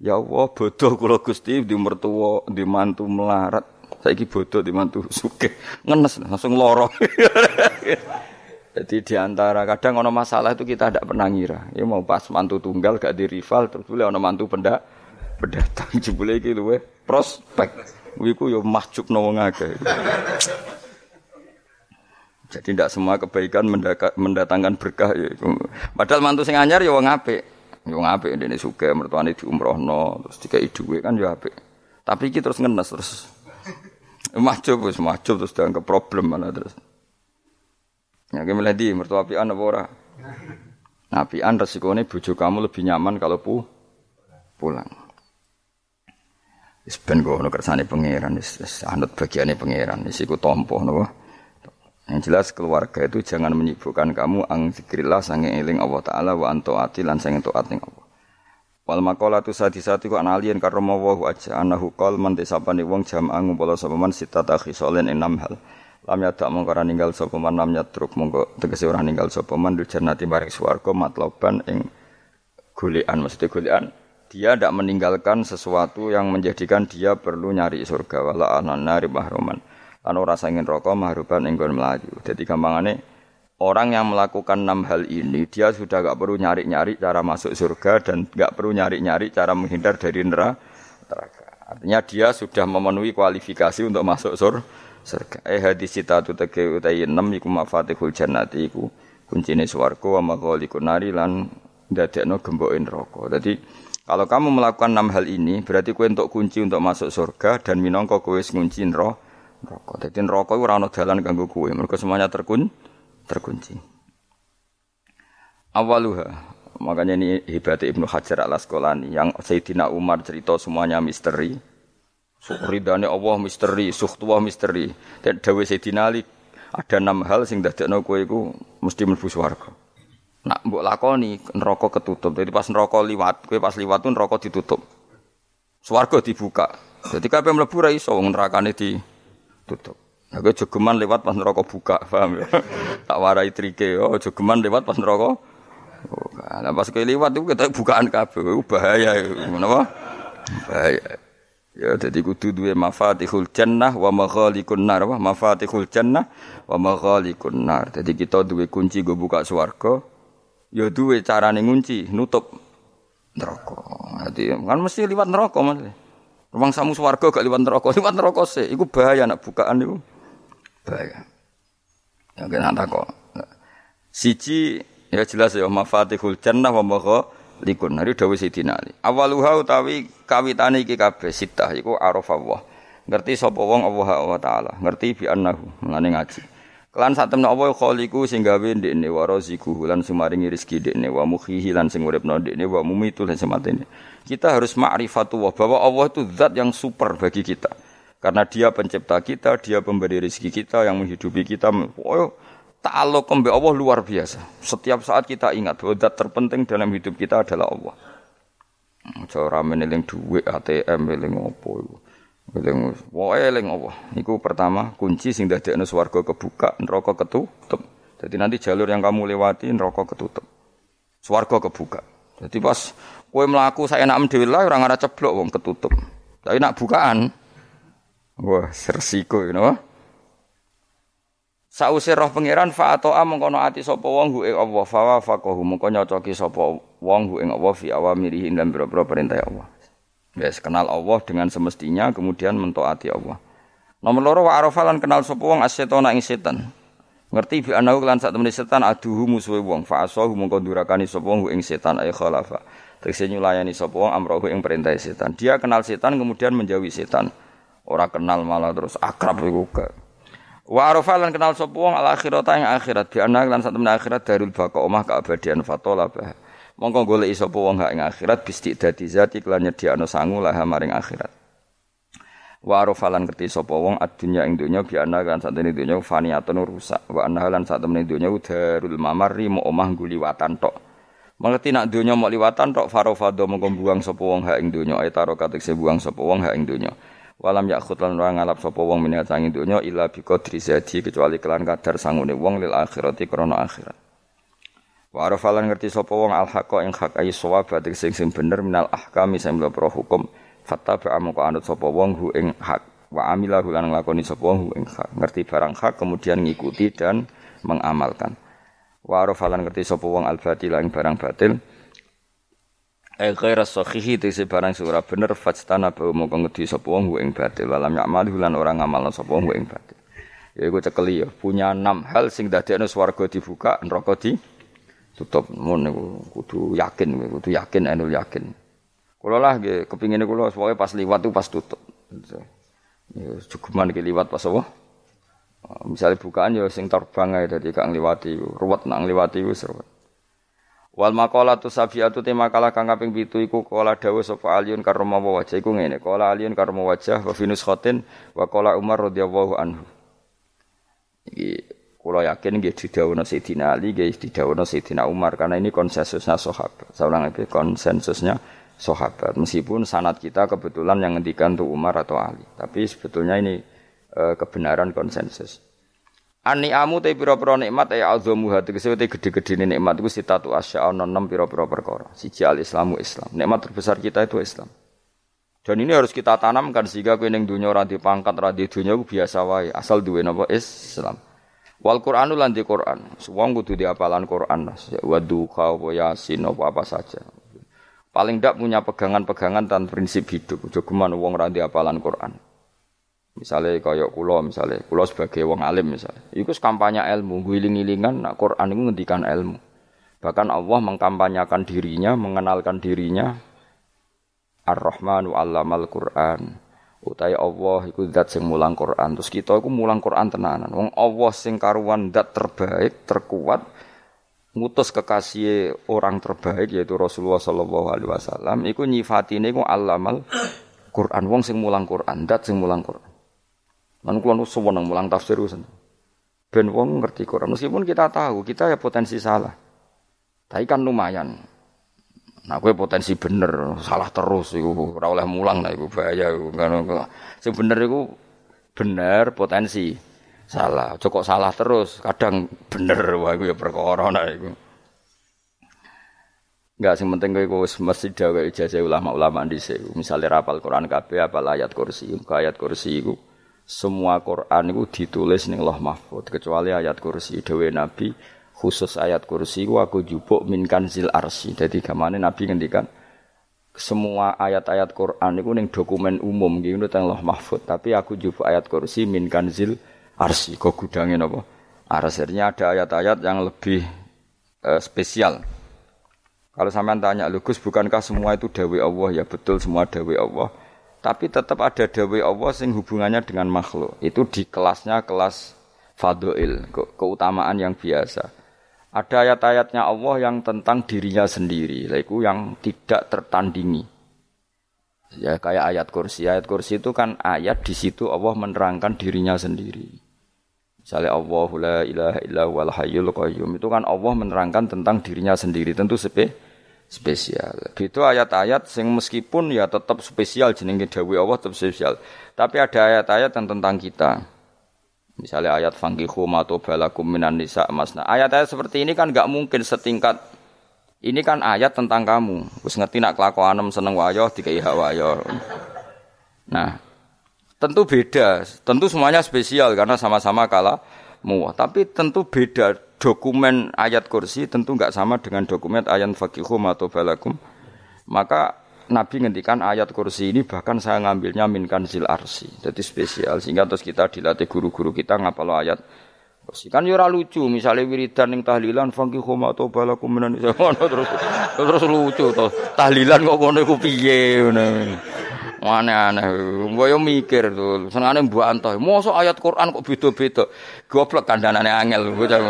Ya Allah, bodoh kula Gusti di mertua, di mantu melarat. Saiki bodoh di mantu sugih. Ngenes langsung loro. (laughs) Jadi di antara kadang ono masalah itu kita tidak pernah ngira. Ya mau pas mantu tunggal gak di rival terus boleh ono mantu pendak pendatang jebule iki luwe prospek. Wiku yo mahjub wong akeh. Jadi tidak semua kebaikan mendatangkan berkah ya. Padahal mantu sing anyar ya wong apik. Ya wong apik dene suka mertuane diumrohno terus dikai dhuwit kan ya apik. Tapi iki terus ngenes terus mahjub wis mahjub terus dianggap problem mana terus. Ya milih di mertua apian apa ora? Nah, apian resikone bojo kamu lebih nyaman kalau pu pulang. Wis ben ngono kersane pangeran wis anut bagiane pangeran wis iku tampa napa. Yang jelas keluarga itu jangan menyibukkan kamu ang zikrillah sange eling Allah taala wa anto ati lan sange taat ning Allah. Wal maqalatu sadi-sadi ku analien karo wa aja anahu qol man desapane wong jam ngumpul sapa man sitata khisolen enam hal. Lam yadak mongko ora ninggal sapa man lam yatruk mongko tegese ora ninggal sapa man dul jannati maring swarga matloban ing golekan mesti golekan dia tidak meninggalkan sesuatu yang menjadikan dia perlu nyari surga wala anana mahruman lan ora sangin rokok mahruban enggon melaju. Jadi gampangane orang yang melakukan enam hal ini dia sudah gak perlu nyari-nyari cara masuk surga dan gak perlu nyari-nyari cara menghindar dari neraka. Artinya dia sudah memenuhi kualifikasi untuk masuk surga. Eh hadis cita tu tege utai enam iku mafatihul jannati iku kuncine swarga wa maghalikun nari lan dadekno gemboke neraka. Jadi kalau kamu melakukan enam hal ini berarti kue untuk kunci untuk masuk surga dan minangka wis ngunci neraka rokok. Jadi rokok itu rano jalan ganggu kue. Mereka semuanya terkun, terkunci. Awaluha. Makanya ini hebat Ibnu Hajar al Asqalani yang Sayyidina Umar cerita semuanya misteri. Ridane Allah misteri, suhtuah misteri. Dan Dawe Sayyidina Ali ada enam hal sing dadekno kowe iku mesti mlebu swarga. Nak mbok lakoni neraka ketutup. Jadi pas neraka liwat, kowe pas liwat tuh neraka ditutup. Swarga dibuka. Jadi kabeh mlebu ra iso wong nerakane di tutup. Aku jogeman lewat pas neraka buka, (laughs) paham ya? tak warai trike, oh jogeman lewat pas neraka buka. Nah pas kowe lewat itu kita bukaan kabeh, bahaya Kenapa? Bahaya. Ya jadi kudu duwe mafatihul jannah wa maghalikun nar, wa mafatihul jannah wa maghalikun nar. Jadi kita duwe kunci go buka swarga, ya duwe carane ngunci, nutup neraka. Jadi kan mesti lewat neraka Mas. Rumang samu swarga gak liwat neraka, (laughs) liwat neraka sih. Iku bahaya nak bukaan itu. Bahaya. Ya kena kok. Siji ya jelas ya mafatihul jannah wa magha likun. Hari dawuh Sidina Ali. Awaluha utawi kawitane iki kabeh sitah iku arafallah. Ngerti sapa wong Allah taala. Ngerti bi annahu. Mulane ngaji. Kelan sak temne apa khaliku sing gawe ndekne wa raziku lan sumaringi rezeki ndekne wa mukhihi lan sing uripno ndekne wa mumitu lan sematene. Kita harus ma'rifatullah bahwa Allah itu zat yang super bagi kita. Karena dia pencipta kita, dia pemberi rezeki kita, yang menghidupi kita. Oh, ta'alluq kembali Allah luar biasa. Setiap saat kita ingat bahwa zat terpenting dalam hidup kita adalah Allah. Cara meneling duit ATM meneling apa itu. Eling wae eling Allah. Iku pertama kunci sing dadekno swarga kebuka, neraka ketutup. Jadi nanti jalur yang kamu lewati neraka ketutup. Swarga kebuka. Jadi pas kowe mlaku saya enak dhewe lah ora ngara ceblok wong ketutup. Tapi nak bukaan wah sersiko you know? Sause roh pangeran fa atoa mengkono ati sapa wong hu ing Allah fa wa faqahu mengko nyocoki sapa wong hu ing Allah fi awamirihi lan boro-boro perintah Allah. Yes, kenal Allah dengan semestinya kemudian mentaati Allah. Nomor loro wa arafalan kenal sapa wong asyetona ing setan. Ngerti bi anahu lan sak temene setan aduhu musuhe wong fa asahu mongko durakani sapa wong ing setan ay khalafa. Tegese nyulayani sapa wong amrohu ing perintah setan. Dia kenal setan kemudian menjauhi setan. Ora kenal malah terus akrab iku. Wa arafalan kenal sapa wong al akhirat ing akhirat bi anahu lan sak temene akhirat darul baqa omah keabadian fatola bah. Mongko golek sapa wong hak ing akhirat bisti dadi zati kelan nyediakno sangu lah maring akhirat. Wa arofalan ngerti sapa wong adunya ing donya bi ana kan sak temene donya faniyatun rusak. Wa ana lan sak temene donya darul mamarri mo omah guliwatan tok. Mengerti nak donya mau liwatan tok farofado mongko buang sapa wong hak ing donya ay taro katik buang sapa wong hak ing donya. Walam yakhut lan ora ngalap sapa wong minat sangi donya illa bi qadri zati kecuali kelan kadar sangune wong lil akhirati krana akhirat. Wa arafalan ngerti sapa wong al haqqa ing hak ayi sawab sing sing bener minal ahkami sing pro hukum. Fattaba amko anut sapa wong hu ing hak. Wa amila lan nglakoni sapa wong hu ing hak. Ngerti barang hak kemudian ngikuti dan mengamalkan. Wa arafalan ngerti sapa wong al batil ing barang batil. Eh ghaira sahihi tegese barang sing ora bener fajtana ba mongko ngerti sapa wong ing batil. Walam ya'mal lan ora ngamalno sapa wong ing batil. Ya iku cekeli ya. Punya enam hal sing dadekno swarga dibuka neraka di tutup mun niku kudu yakin kudu yakin enul yakin. Kula lah nggih kepingine kula pokoke pas liwat tuh pas tutup. Ya cukuman iki liwat pas apa? Misalnya bukaan ya sing terbang ae dadi kang liwati ruwet nang liwati wis ruwet. Wal maqalatu safiatu te makalah kang kaping 7 iku kala dawuh sapa Aliun karma wajah. Iku ngene. Kala Aliun karma wajah wa finus khotin wa kala Umar radhiyallahu anhu. Iki Kulo yakin nggih didhawuhna Sayyidina Ali, nggih didhawuhna Sayyidina Umar karena ini konsensusnya sahabat. Saya itu konsensusnya sahabat. Meskipun sanat kita kebetulan yang ngendikan tuh Umar atau Ali, tapi sebetulnya ini e, kebenaran konsensus. Ani amu te pira-pira nikmat ya azamu hati kese te gede-gede nikmat iku sitatu asya ana enam pira-pira perkara. Siji al Islamu Islam. Nikmat terbesar kita itu Islam. Dan ini harus kita tanamkan sehingga kowe ning dunya ora dipangkat, ora di dunya biasa wae, asal duwe napa Islam. Wal Qur'anu lan di Qur'an. Wong kudu diapalan Qur'an. Wadu kau yasin apa apa saja. Paling ndak punya pegangan-pegangan dan prinsip hidup. Geman wong ra diapalan Qur'an. Misalnya kaya kula misalnya, kula sebagai wong alim misalnya. Iku kampanye ilmu, guling-gilingan nak Quran itu ngendikan ilmu. Bahkan Allah mengkampanyakan dirinya, mengenalkan dirinya Ar-Rahmanu 'allamal Qur'an utai Allah iku zat sing mulang Quran. Terus kita iku mulang Quran tenanan. Wong Allah sing karuan zat terbaik, terkuat ngutus kekasih orang terbaik yaitu Rasulullah sallallahu alaihi wasallam iku nyifatine iku allamal Quran wong sing mulang Quran, zat sing mulang Quran. Lan kula nu mulang tafsir. Ben wong ngerti Quran meskipun kita tahu kita ya potensi salah. Tapi kan lumayan. Nah, gue potensi bener, salah terus iku ora oleh mulang lah iku bahaya iku. Sing bener iku bener potensi. Salah, cukup salah terus, kadang bener wah iku ya perkara nah iku. Enggak sing penting kowe wis mesti ijazah ulama-ulama dhisik. Misale rapal Quran kabeh apal ayat kursi, ayat kursi iku semua Quran itu ditulis ning Allah Mahfud kecuali ayat kursi dewe Nabi khusus ayat kursi ku aku jupuk min kanzil arsi. Jadi gamane Nabi ngendikan semua ayat-ayat Quran itu ning dokumen umum gitu teng Allah Mahfud, tapi aku jupuk ayat kursi min kanzil arsi. Kok gudangnya napa? Arsirnya ada ayat-ayat yang lebih uh, spesial. Kalau sampean tanya, Lugus bukankah semua itu dawe Allah? Ya betul semua dawe Allah. Tapi tetap ada dawe Allah sing hubungannya dengan makhluk. Itu di kelasnya kelas fadoil, ke keutamaan yang biasa. Ada ayat-ayatnya Allah yang tentang dirinya sendiri, itu yang tidak tertandingi. Ya kayak ayat kursi. Ayat kursi itu kan ayat di situ Allah menerangkan dirinya sendiri. Misalnya Allah la ilaha illa wal hayyul qayyum itu kan Allah menerangkan tentang dirinya sendiri tentu spe spesial. Itu ayat-ayat sing meskipun ya tetap spesial jenenge dawuh Allah tetap spesial. Tapi ada ayat-ayat yang tentang kita. Misalnya ayat fangkihu mato balakum minan nisa masna. Ayat-ayat seperti ini kan nggak mungkin setingkat ini kan ayat tentang kamu. Wis ngerti nak kelakuanem seneng wayo dikai hak wayo. Nah, tentu beda. Tentu semuanya spesial karena sama-sama kalah muah. Tapi tentu beda dokumen ayat kursi tentu nggak sama dengan dokumen ayat fakihu mato balakum. Maka Nabi ngendikan ayat kursi ini bahkan saya ngambilnya minkan zil arsi. Jadi spesial sehingga terus kita dilatih guru-guru kita ngapal ayat kursi. Kan yo lucu, misalnya wiridan yang tahlilan fangki khoma atau balakum minan (laughs) terus terus lucu tuh. Tahlilan kok ngono iku piye. Aneh-aneh. Mbok mikir tuh. Senengane Mbok Anto. Mosok ayat Quran kok beda-beda. Goblok kandhanane angel bocah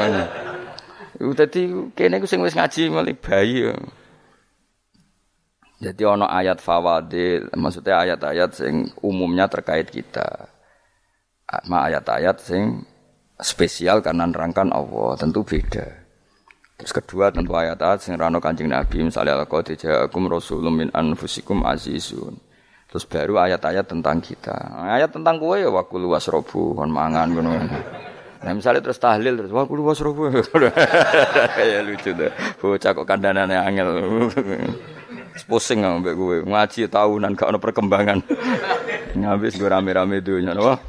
dadi kene ku sing wis ngaji mulai bayi. Jadi ono ayat fawadil, maksudnya ayat-ayat sing umumnya terkait kita. Ma ayat-ayat sing spesial karena nerangkan Allah, tentu beda. Terus kedua tentu ayat-ayat sing rano Kanjeng Nabi, misalnya laqad ja'akum rasulun min anfusikum azizun. Terus baru ayat-ayat tentang kita. Ayat tentang kue ya wakulu wasrobu, kon mangan ngono. Nah misalnya terus tahlil terus wakulu wasrobu. Kayak (laughs) lucu deh. Bocah kok kandhanane angel. (laughs) pusing ambek gue ngaji tahunan gak perkembangan. Ngabis gue rame-rame dunia apa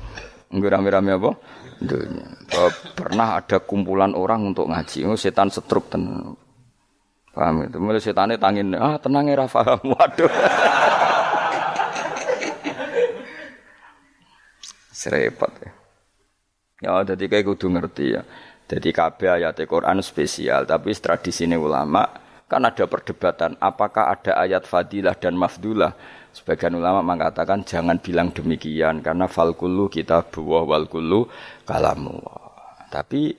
gue rame-rame apa? Dunia pernah ada kumpulan orang untuk ngaji. Oh, setan setruk ten. Paham itu mulai setannya tangin ah tenang ya Rafa. (laughs) Waduh. Serepot ya. Ya jadi kayak kudu ngerti ya. Jadi kabeh ayat Quran spesial tapi tradisi ulama Kan ada perdebatan apakah ada ayat fadilah dan mafdulah. Sebagian ulama mengatakan jangan bilang demikian karena falkulu kita buah walkulu kalamu. Tapi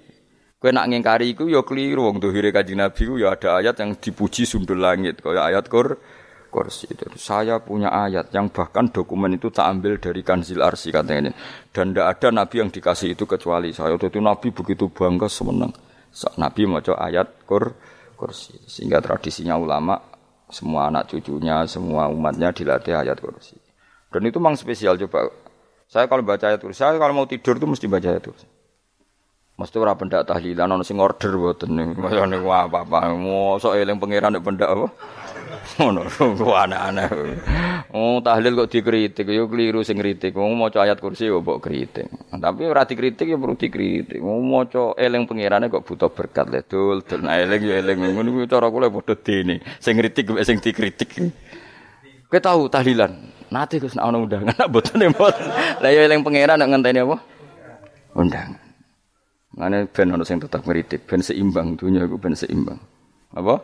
kue nak ngingkari iku ya keliru wong dohire Kanjeng ya ada ayat yang dipuji sundul langit kaya ayat kur kursi. Dan saya punya ayat yang bahkan dokumen itu tak ambil dari Kanzil Arsi katanya. Dan tidak ada nabi yang dikasih itu kecuali saya. Itu nabi begitu bangga semenang. Nabi mau ayat kur kursi. Sehingga tradisinya ulama semua anak cucunya, semua umatnya dilatih ayat kursi. Dan itu memang spesial coba. Saya kalau baca ayat kursi, saya kalau mau tidur itu mesti baca ayat kursi. Mesti ora pendak tahlilan ono sing order mboten niku. Mayane apa-apa. Mosok eling pangeran nek pendak apa? Ngono, (laughs) aneh-aneh. Oh, tahlil kok dikritik, yo keliru sing kritik. Wong maca ayat kursi yo mbok kritik. Tapi ora dikritik yo perlu dikritik. Wong maca eling pangerane kok butuh berkat le dul, dul nah eling yo eling ngono kuwi cara kula padha dene. Sing kritik sing dikritik. Kowe tahu tahlilan? Nate Gus ana undangan (laughs) mboten mboten. Lah yo eling pangeran nek ngenteni apa? Undangan. Mane ben ono sing tetap ngritik, ben seimbang dunia iku ben seimbang. Apa?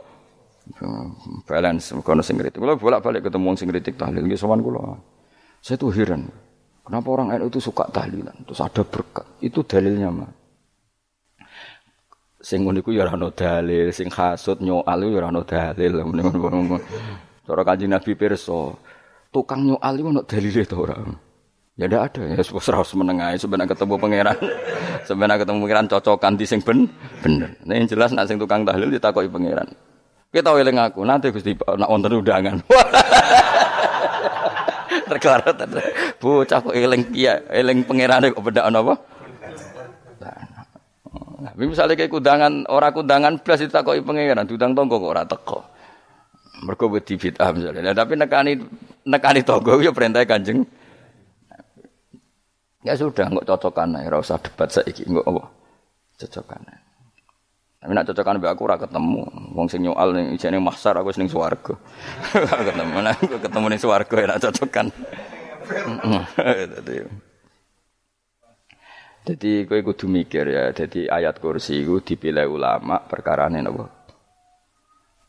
Balance kono sing kritik. Kula bolak-balik ketemu sing kritik tahlil nggih sowan kula. Saya tuh heran. Kenapa orang NU itu suka tahlilan? Terus ada berkat. Itu dalilnya mah. Sing ngono iku ya ora ono dalil, sing hasud nyoal ya ora ono dalil. (laughs) Cara Kanjeng Nabi pirsa, tukang nyoal iku ono dalile to ora? Ya ndak ada ya wis harus menengahi sebenarnya ketemu pangeran. (laughs) sebenarnya ketemu pangeran cocokan di sing ben bener. Yang jelas nak sing tukang tahlil ditakoki pangeran. Kita eling aku, nanti Gusti nak wonten undangan. (laughs) Terkara bocah kok eling kia, eling pangerane kok bedak apa? Nah, misalnya kayak kudangan, orang kudangan plus itu kok pangeran, udang tonggo kok ora teko. Mergo wedi bid'ah misalnya. Tapi nekani nekani tonggo ya perintah Kanjeng. Ya sudah, nggak cocokan ora usah debat saiki, nggak apa. Cocokan. Tapi nak cocokan mbek aku ora ketemu. Wong sing nyoal ning ijene mahsar aku ning swarga. (laughs) ketemu nah aku ketemu ning swarga ya nak cocokan. (laughs) Jadi kowe kudu mikir ya, jadi ayat kursi itu dipilih ulama perkara ini napa?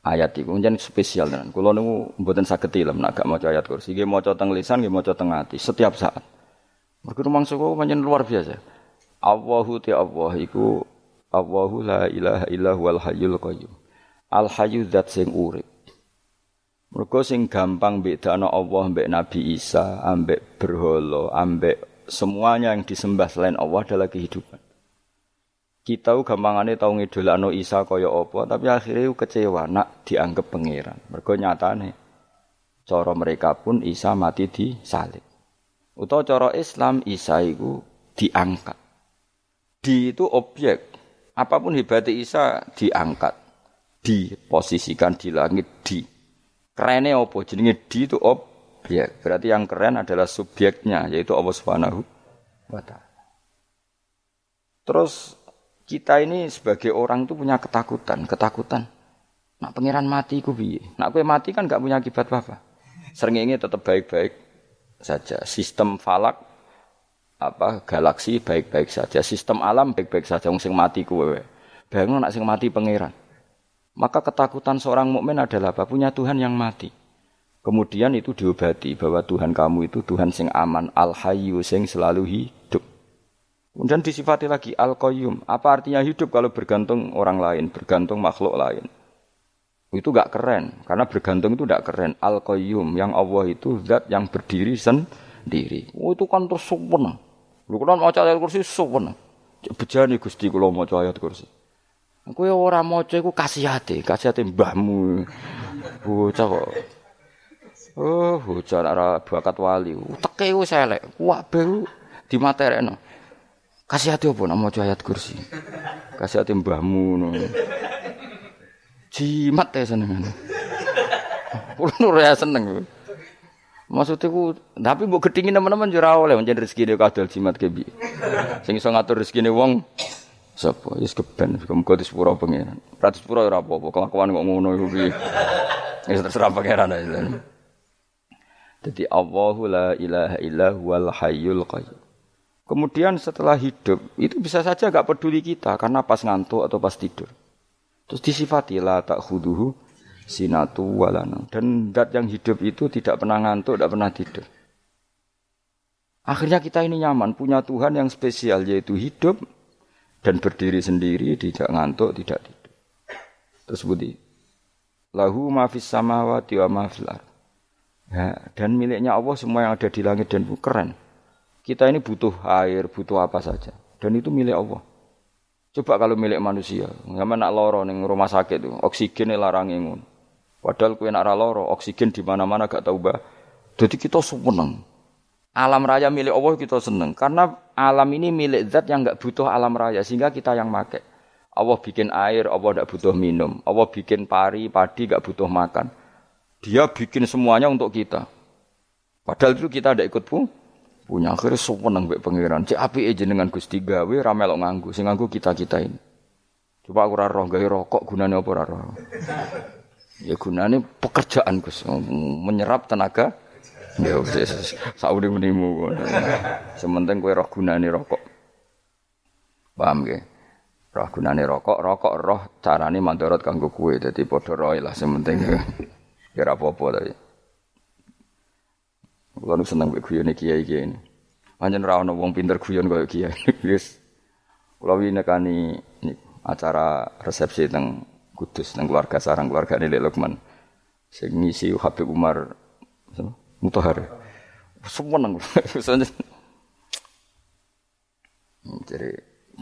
Ayat itu menjadi spesial tenan. Kula niku mboten saged ilem nak gak maca ayat kursi, nggih maca teng lisan, nggih maca teng ati setiap saat. Mergo rumangsa kok pancen luar biasa. Allahu ti Allah iku Allahu la ilaha illa huwal hayyul qayyum. Al hayyu zat sing urip. Mergo sing gampang bedakno Allah mbek Nabi Isa, ambek berhala, ambek semuanya yang disembah selain Allah adalah kehidupan. Kita gampangane tau ngidolakno Isa kaya apa, tapi akhirnya kecewa nak dianggap pangeran. Mergo nyatane cara mereka pun Isa mati di salib. Utawa cara Islam Isa iku diangkat. Di itu objek Apa pun hebatnya Isa diangkat, diposisikan di langit di. Kerennya apa? Jenenge di itu objek. Berarti yang keren adalah subjeknya yaitu Allah Subhanahu wa. Terus kita ini sebagai orang itu punya ketakutan, ketakutan. Nak pangeran mati ku piye? Nak kowe mati kan gak punya akibat apa-apa. Srengenge tetap baik-baik saja. Sistem falak apa galaksi baik-baik saja. Sistem alam baik-baik saja. Sing mati kuwe. Bayangno nak sing mati pangeran. Maka ketakutan seorang mukmin adalah apa? Punya Tuhan yang mati. Kemudian itu diobati bahwa Tuhan kamu itu Tuhan sing aman, al-hayyu sing selalu hidup. Kemudian disifati lagi al-qayyum. Apa artinya hidup kalau bergantung orang lain, bergantung makhluk lain? Itu gak keren, karena bergantung itu gak keren. Al-qayyum, yang Allah itu zat yang berdiri sendiri. Oh, itu kan terus sempurna. Lu kan mau ayat kursi sempurna. Bejani Gusti kula maca ayat kursi. Kowe ora maca iku kasihate, kasihate mbahmu. Bocah kok Oh, hujan arah bakat wali. Teke wis elek. Kabeh dimaterekno. Kasih hati apa nak maca ayat kursi. Kasih hati mbahmu no. Jimat ya seneng. Kulo ya seneng. Maksudnya ku, tapi mbok gedingin teman-teman jura oleh menjadi rezeki dia kadal jimat kebi. Sing iso ngatur rezeki nih wong sapa? Wis keben, muga disepuro pengiran. Ratus pura ora apa-apa, kelakuan kok ngono iku piye. Wis terserah pangeran aja. Jadi Allahu la ilaha illa huwal hayyul qayyum. Kemudian setelah hidup itu bisa saja gak peduli kita karena pas ngantuk atau pas tidur. Terus disifati la tak sinatu walana. Dan dat yang hidup itu tidak pernah ngantuk, tidak pernah tidur. Akhirnya kita ini nyaman, punya Tuhan yang spesial yaitu hidup dan berdiri sendiri, tidak ngantuk, tidak tidur. Terus budi. Lahu mafis samawati wa mafil Ya, dan miliknya Allah semua yang ada di langit dan bumi keren. Kita ini butuh air, butuh apa saja. Dan itu milik Allah. Coba kalau milik manusia, sama nak loro ning rumah sakit itu, oksigen larang ingun. Padahal kue nak loro, oksigen di mana-mana gak tahu bah. Jadi kita seneng. Alam raya milik Allah kita seneng. Karena alam ini milik zat yang gak butuh alam raya, sehingga kita yang make. Allah bikin air, Allah gak butuh minum. Allah bikin pari, padi gak butuh makan. Dia bikin semuanya untuk kita. Padahal itu kita tidak ikut pun punya akhirnya seneng mbek pangeran. Cek api aja dengan Gusti gawe ra melok nganggu, sing nganggu kita-kita ini. Coba aku ora roh gawe rokok gunane apa ora roh. Ya gunane pekerjaan Gus, menyerap tenaga. Ya wis saudi menimu. Sementing kowe roh gunane rokok. Paham ge? Roh gunane rokok, rokok roh carane mandorot kanggo kowe. Dadi padha roh lah sementing. Ya ora apa-apa tapi. Nu seneng mek guyone kiai-kiai ini. Pancen ora ono wong pinter guyon koyo kiai. (laughs) Wis kulo wingi nekani acara resepsi teng Kudus teng keluarga sarang keluarga Lek Lukman. Sing ngisi Habib Umar Mutahar. Seneng. (laughs) Jadi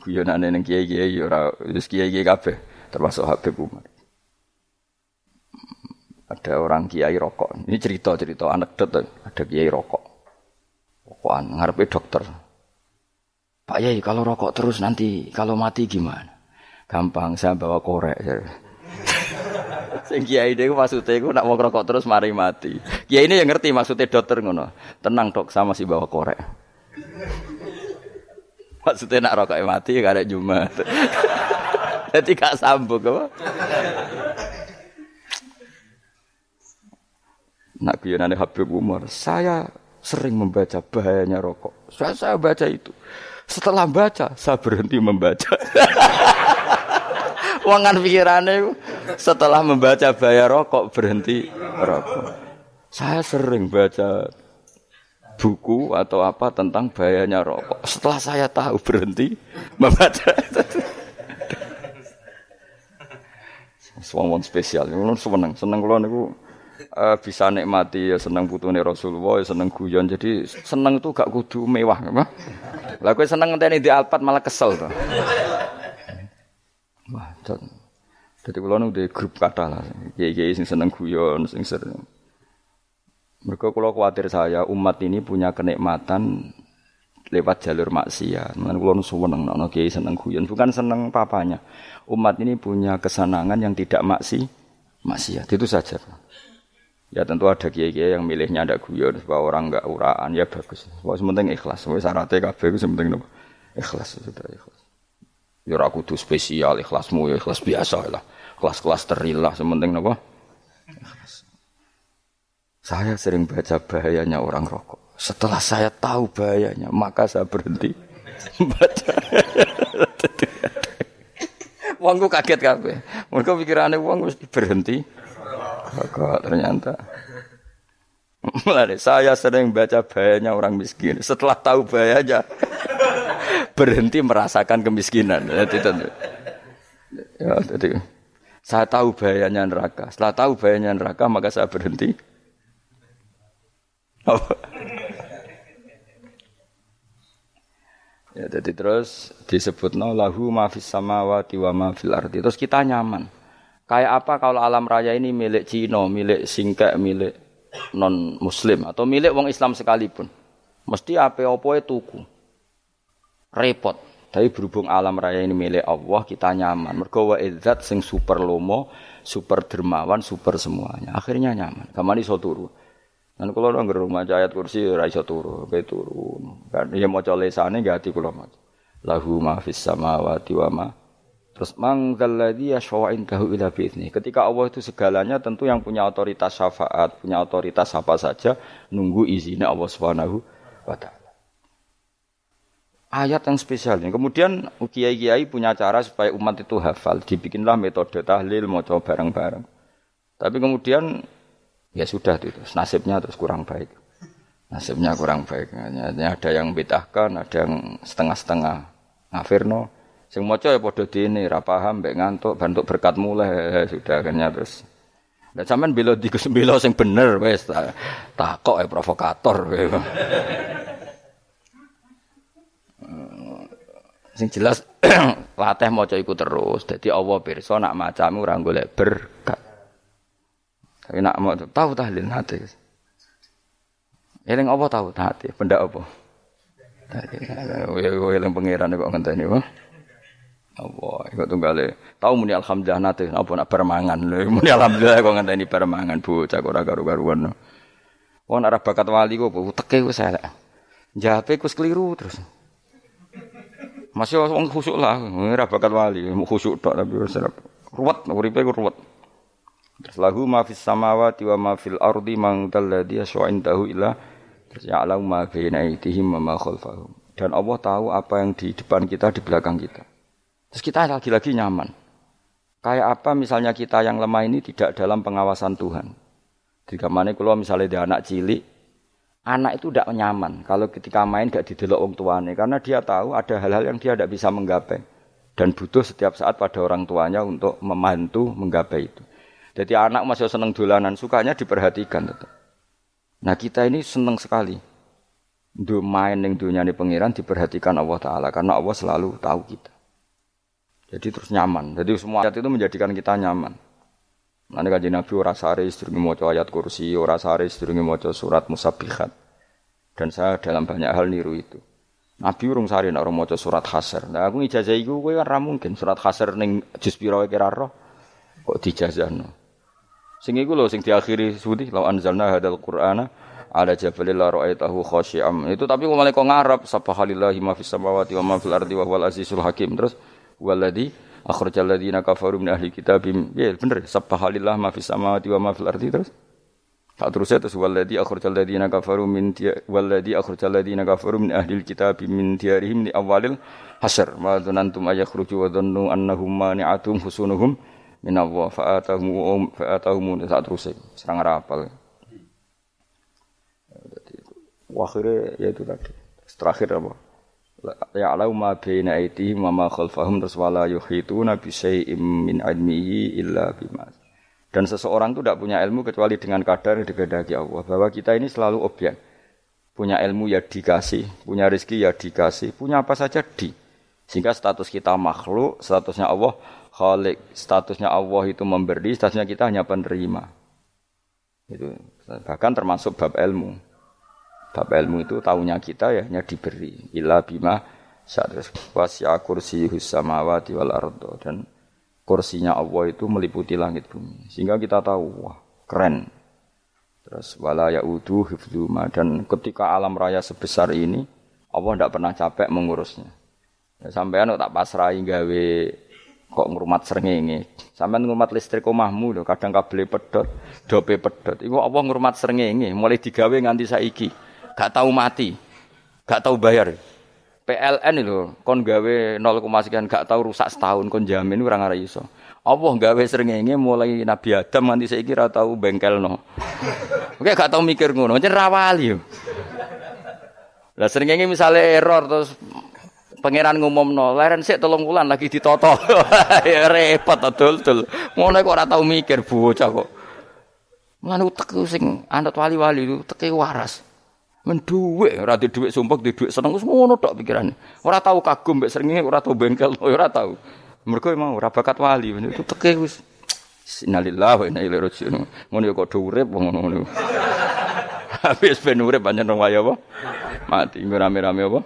guyonane ning kiai-kiai ora wis kiai-kiai kabeh termasuk Habib Umar ada orang kiai rokok. Ini cerita-cerita anekdot ada kiai rokok. Rokokan ngarepe dokter. Pak Yai kalau rokok terus nanti kalau mati gimana? Gampang saya bawa korek. Sing kiai dhewe maksudnya iku nak mau rokok terus mari mati. Kiai ini yang ngerti maksudnya dokter ngono. Tenang dok, sama si bawa korek. (laughs) Maksudnya nak rokok mati ada Jumat. (laughs) Jadi gak sambung apa? Nak guyonane Habib Umar, saya sering membaca bahayanya rokok. Saya, saya baca itu. Setelah baca, saya berhenti membaca. (laughs) Wangan pikirannya setelah membaca bahaya rokok berhenti rokok. Saya sering baca buku atau apa tentang bahayanya rokok. Setelah saya tahu berhenti membaca. Suwang spesial, seneng, seneng kalau niku uh, bisa nikmati ya seneng putune Rasulullah, ya seneng guyon. Jadi seneng itu gak kudu mewah, apa? Lah kowe seneng ngenteni di Alphard malah kesel to. Wah, Jadi kalau nu grup kata lah, kiai-kiai sing seneng guyon, sing sering. Mereka kalau khawatir saya umat ini punya kenikmatan lewat jalur maksiat. Mengenai kalau seneng, nono kiai seneng guyon, bukan seneng papanya. Umat ini punya kesenangan yang tidak maksi, maksiat. Itu saja. Ya tentu ada kiai-kiai yang milihnya ada guyon supaya orang enggak uraan ya bagus. Wah sementing ikhlas. Wis syaratnya kabeh iku sementing nopo? Ikhlas sudah ikhlas. Ya ora kudu spesial ikhlasmu ya ikhlas biasa lah. Kelas-kelas terilah sementing nopo? Ikhlas. Saya sering baca bahayanya orang rokok. Setelah saya tahu bahayanya, maka saya berhenti baca. (laughs) Wongku kaget kabeh. Mereka pikirannya wong mesti berhenti. Rokok ternyata. (laughs) Mulai saya sering baca bahayanya orang miskin. Setelah tahu bahayanya, (laughs) berhenti merasakan kemiskinan. Jadi, ya, jadi, saya tahu bahayanya neraka. Setelah tahu bahayanya neraka, maka saya berhenti. (laughs) Ya, jadi terus disebut no lahu mafis samawati wa ma fil ardi. Terus kita nyaman. Kayak apa kalau alam raya ini milik Cina, milik Singkek, milik non muslim atau milik wong Islam sekalipun. Mesti apa-apa itu tuku. Repot. Tapi berhubung alam raya ini milik Allah, kita nyaman. Mergo wa izzat sing super lomo, super dermawan, super semuanya. Akhirnya nyaman. Kamani iso turu. Dan kalau orang rumah ayat kursi ora iso turu, kayak turu. Kan ya maca lesane gak ati kula maca. Lahu ma fis samawati wa ma Terus mang dzalladzi yashfa'u indahu ila bi'izni. Ketika Allah itu segalanya tentu yang punya otoritas syafaat, punya otoritas apa saja nunggu izinnya Allah Subhanahu wa taala. Ayat yang spesial ini. Kemudian kiai-kiai punya cara supaya umat itu hafal. Dibikinlah metode tahlil, mau coba bareng-bareng. Tapi kemudian ya sudah itu nasibnya terus kurang baik nasibnya kurang baik ada yang bedahkan ada yang setengah-setengah ngafirno sing maca ya padha dene ra paham mbek ngantuk bantuk berkat mulai sudah akhirnya terus Lah sampean bela di bela sing bener wis takok ya provokator sing jelas latih maca iku terus dadi Allah pirsa nak macamu ora golek berkat tapi nak mau tahu tahlil hati. Eling apa tahu hati? Benda apa? Ya gue eling pangeran kok ngenteni apa? Apa iku tunggale. Tahu muni alhamdulillah nate apa nak permangan lho. (laughs) Muni alhamdulillah kok ngenteni permangan bocah ora karu-karuan. Wong arah bakat wali kok teke wis elek. Jape kus keliru terus. Masih wong khusuk lah, ora bakat wali, khusuk tok tapi wis ruwet, uripe ruwet. Lahu ma fis samawati wa ma fil ardi man yashwa indahu illa ya'lamu ma baina aydihim ma khalfahum. Dan Allah tahu apa yang di depan kita, di belakang kita. Terus kita lagi-lagi nyaman. Kayak apa misalnya kita yang lemah ini tidak dalam pengawasan Tuhan. Jika mana kalau misalnya dia anak cilik, anak itu tidak nyaman kalau ketika main gak didelok orang tuanya karena dia tahu ada hal-hal yang dia tidak bisa menggapai dan butuh setiap saat pada orang tuanya untuk membantu menggapai itu. Jadi anak masih seneng dolanan, sukanya diperhatikan tetap. Nah kita ini seneng sekali. Untuk main yang dunia ini pengiran diperhatikan Allah Ta'ala. Karena Allah selalu tahu kita. Jadi terus nyaman. Jadi semua ayat itu menjadikan kita nyaman. Nanti kaji Nabi ora sare sedurunge maca ayat kursi, ora sare sedurunge maca surat musabihat. Dan saya dalam banyak hal niru itu. Nabi urung sare nek maca surat khasar. Nah aku ijazah iku kowe kan mungkin surat khasar ning juz pira kira roh kok dijazahno. Sing iku lho sing diakhiri sudi law anzalna hadal qur'ana ala jabalil la ra'aitahu khashi'am. Itu tapi kok malah kok ngarep subhanallahi ma fis samawati wa ma ardi wa huwal azizul hakim. Terus waladhi akhrajal ladzina kafaru min ahli kitabim. Ya. Bener subhanallah ma fis samawati wa ma fil ardi terus. Tak terus terus waladhi akhrajal ladzina kafaru min waladhi akhrajal ladzina kafaru min ahli kitab min diyarihim li awalil hasr. Ma dzanantum ayakhruju wa dhannu annahum mani'atum husunuhum minallah fa'atahumu fa'atahumu saat terus serang rapal akhirnya ya itu tadi. Terakhir apa ya alau ma baina aitihim wa ma khalfahum terus wala yuhituna bi syai'im min ilmihi illa bima dan seseorang itu tidak punya ilmu kecuali dengan kadar yang dikehendaki Allah bahwa kita ini selalu objek punya ilmu ya dikasih punya rezeki ya dikasih punya apa saja di sehingga status kita makhluk statusnya Allah Khalik, statusnya Allah itu memberi, statusnya kita hanya penerima. Itu bahkan termasuk bab ilmu. Bab ilmu itu tahunya kita ya hanya diberi. Ila bima saat wasya kursi samawati wal ardo dan kursinya Allah itu meliputi langit bumi. Sehingga kita tahu wah keren. Terus wala yaudu hifdzuma dan ketika alam raya sebesar ini Allah tidak pernah capek mengurusnya. Ya, sampai tak pasrahi gawe kok ngrumat srengenge. Sampeyan ngrumat listrik omahmu lho, kadang kabel pedot, dope pedot. Iku apa ngrumat srengenge, mulai digawe nganti saiki. Gak tahu mati. Gak tahu bayar. PLN itu kon gawe 0, sekian gak tahu rusak setahun kon jamin ora ngara iso. Allah gawe srengenge mulai Nabi Adam nganti saiki ora tau bengkelno. Oke gak tau mikir ngono, jen rawali yo. Lah srengenge misale error terus pangeran ngumumno, leren sik telung wulan lagi ditoto. (laughs) ya repot dul-dul. Ngono kok ora tau mikir bocah kok. Mulane utek sing anut wali-wali itu teke waras. Men dhuwit ora di dhuwit sumpek di dhuwit seneng wis ngono tok pikirane. Ora tau kagum mbek srengenge ora tau bengkel (laughs) ora tau. Mergo mau ora bakat wali itu teke wis Innalillahi wa inna ilaihi raji'un. Ngono ya kok urip ngono-ngono. (laughs) Habis ben urip wayo apa? Mati rame-rame apa?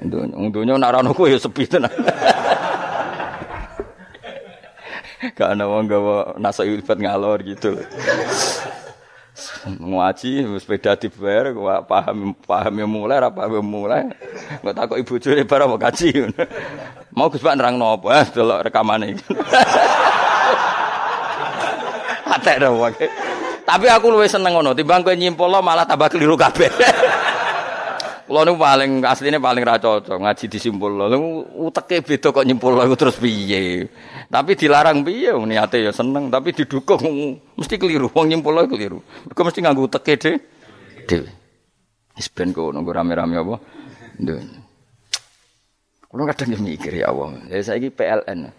Dunya, dunya nak ya sepi tenan. (laughs) Gak ana wong gawa nasa ilfat ngalor gitu. Ngaji sepeda dibayar paham paham yang mulai apa yang mulai. Enggak takut ibu jure barang mau kaji. Mau Gus Pak nerangno apa? Eh delok rekamane. Atek dong Tapi aku luwih seneng ngono timbang kowe nyimpul malah tambah keliru kabeh. Kulo niku paling asline paling ra cocok ngaji disimpul. Lha uteke beda kok nyimpul iku terus piye. Tapi dilarang piye niate ya seneng, tapi didukung mesti keliru. Wong nyimpul keliru. Mergo mesti nganggo uteke de dhewe. Wis ben nunggu rame-rame apa? Ndon. Kulo kadang ya mikir ya Allah. Ya saiki PLN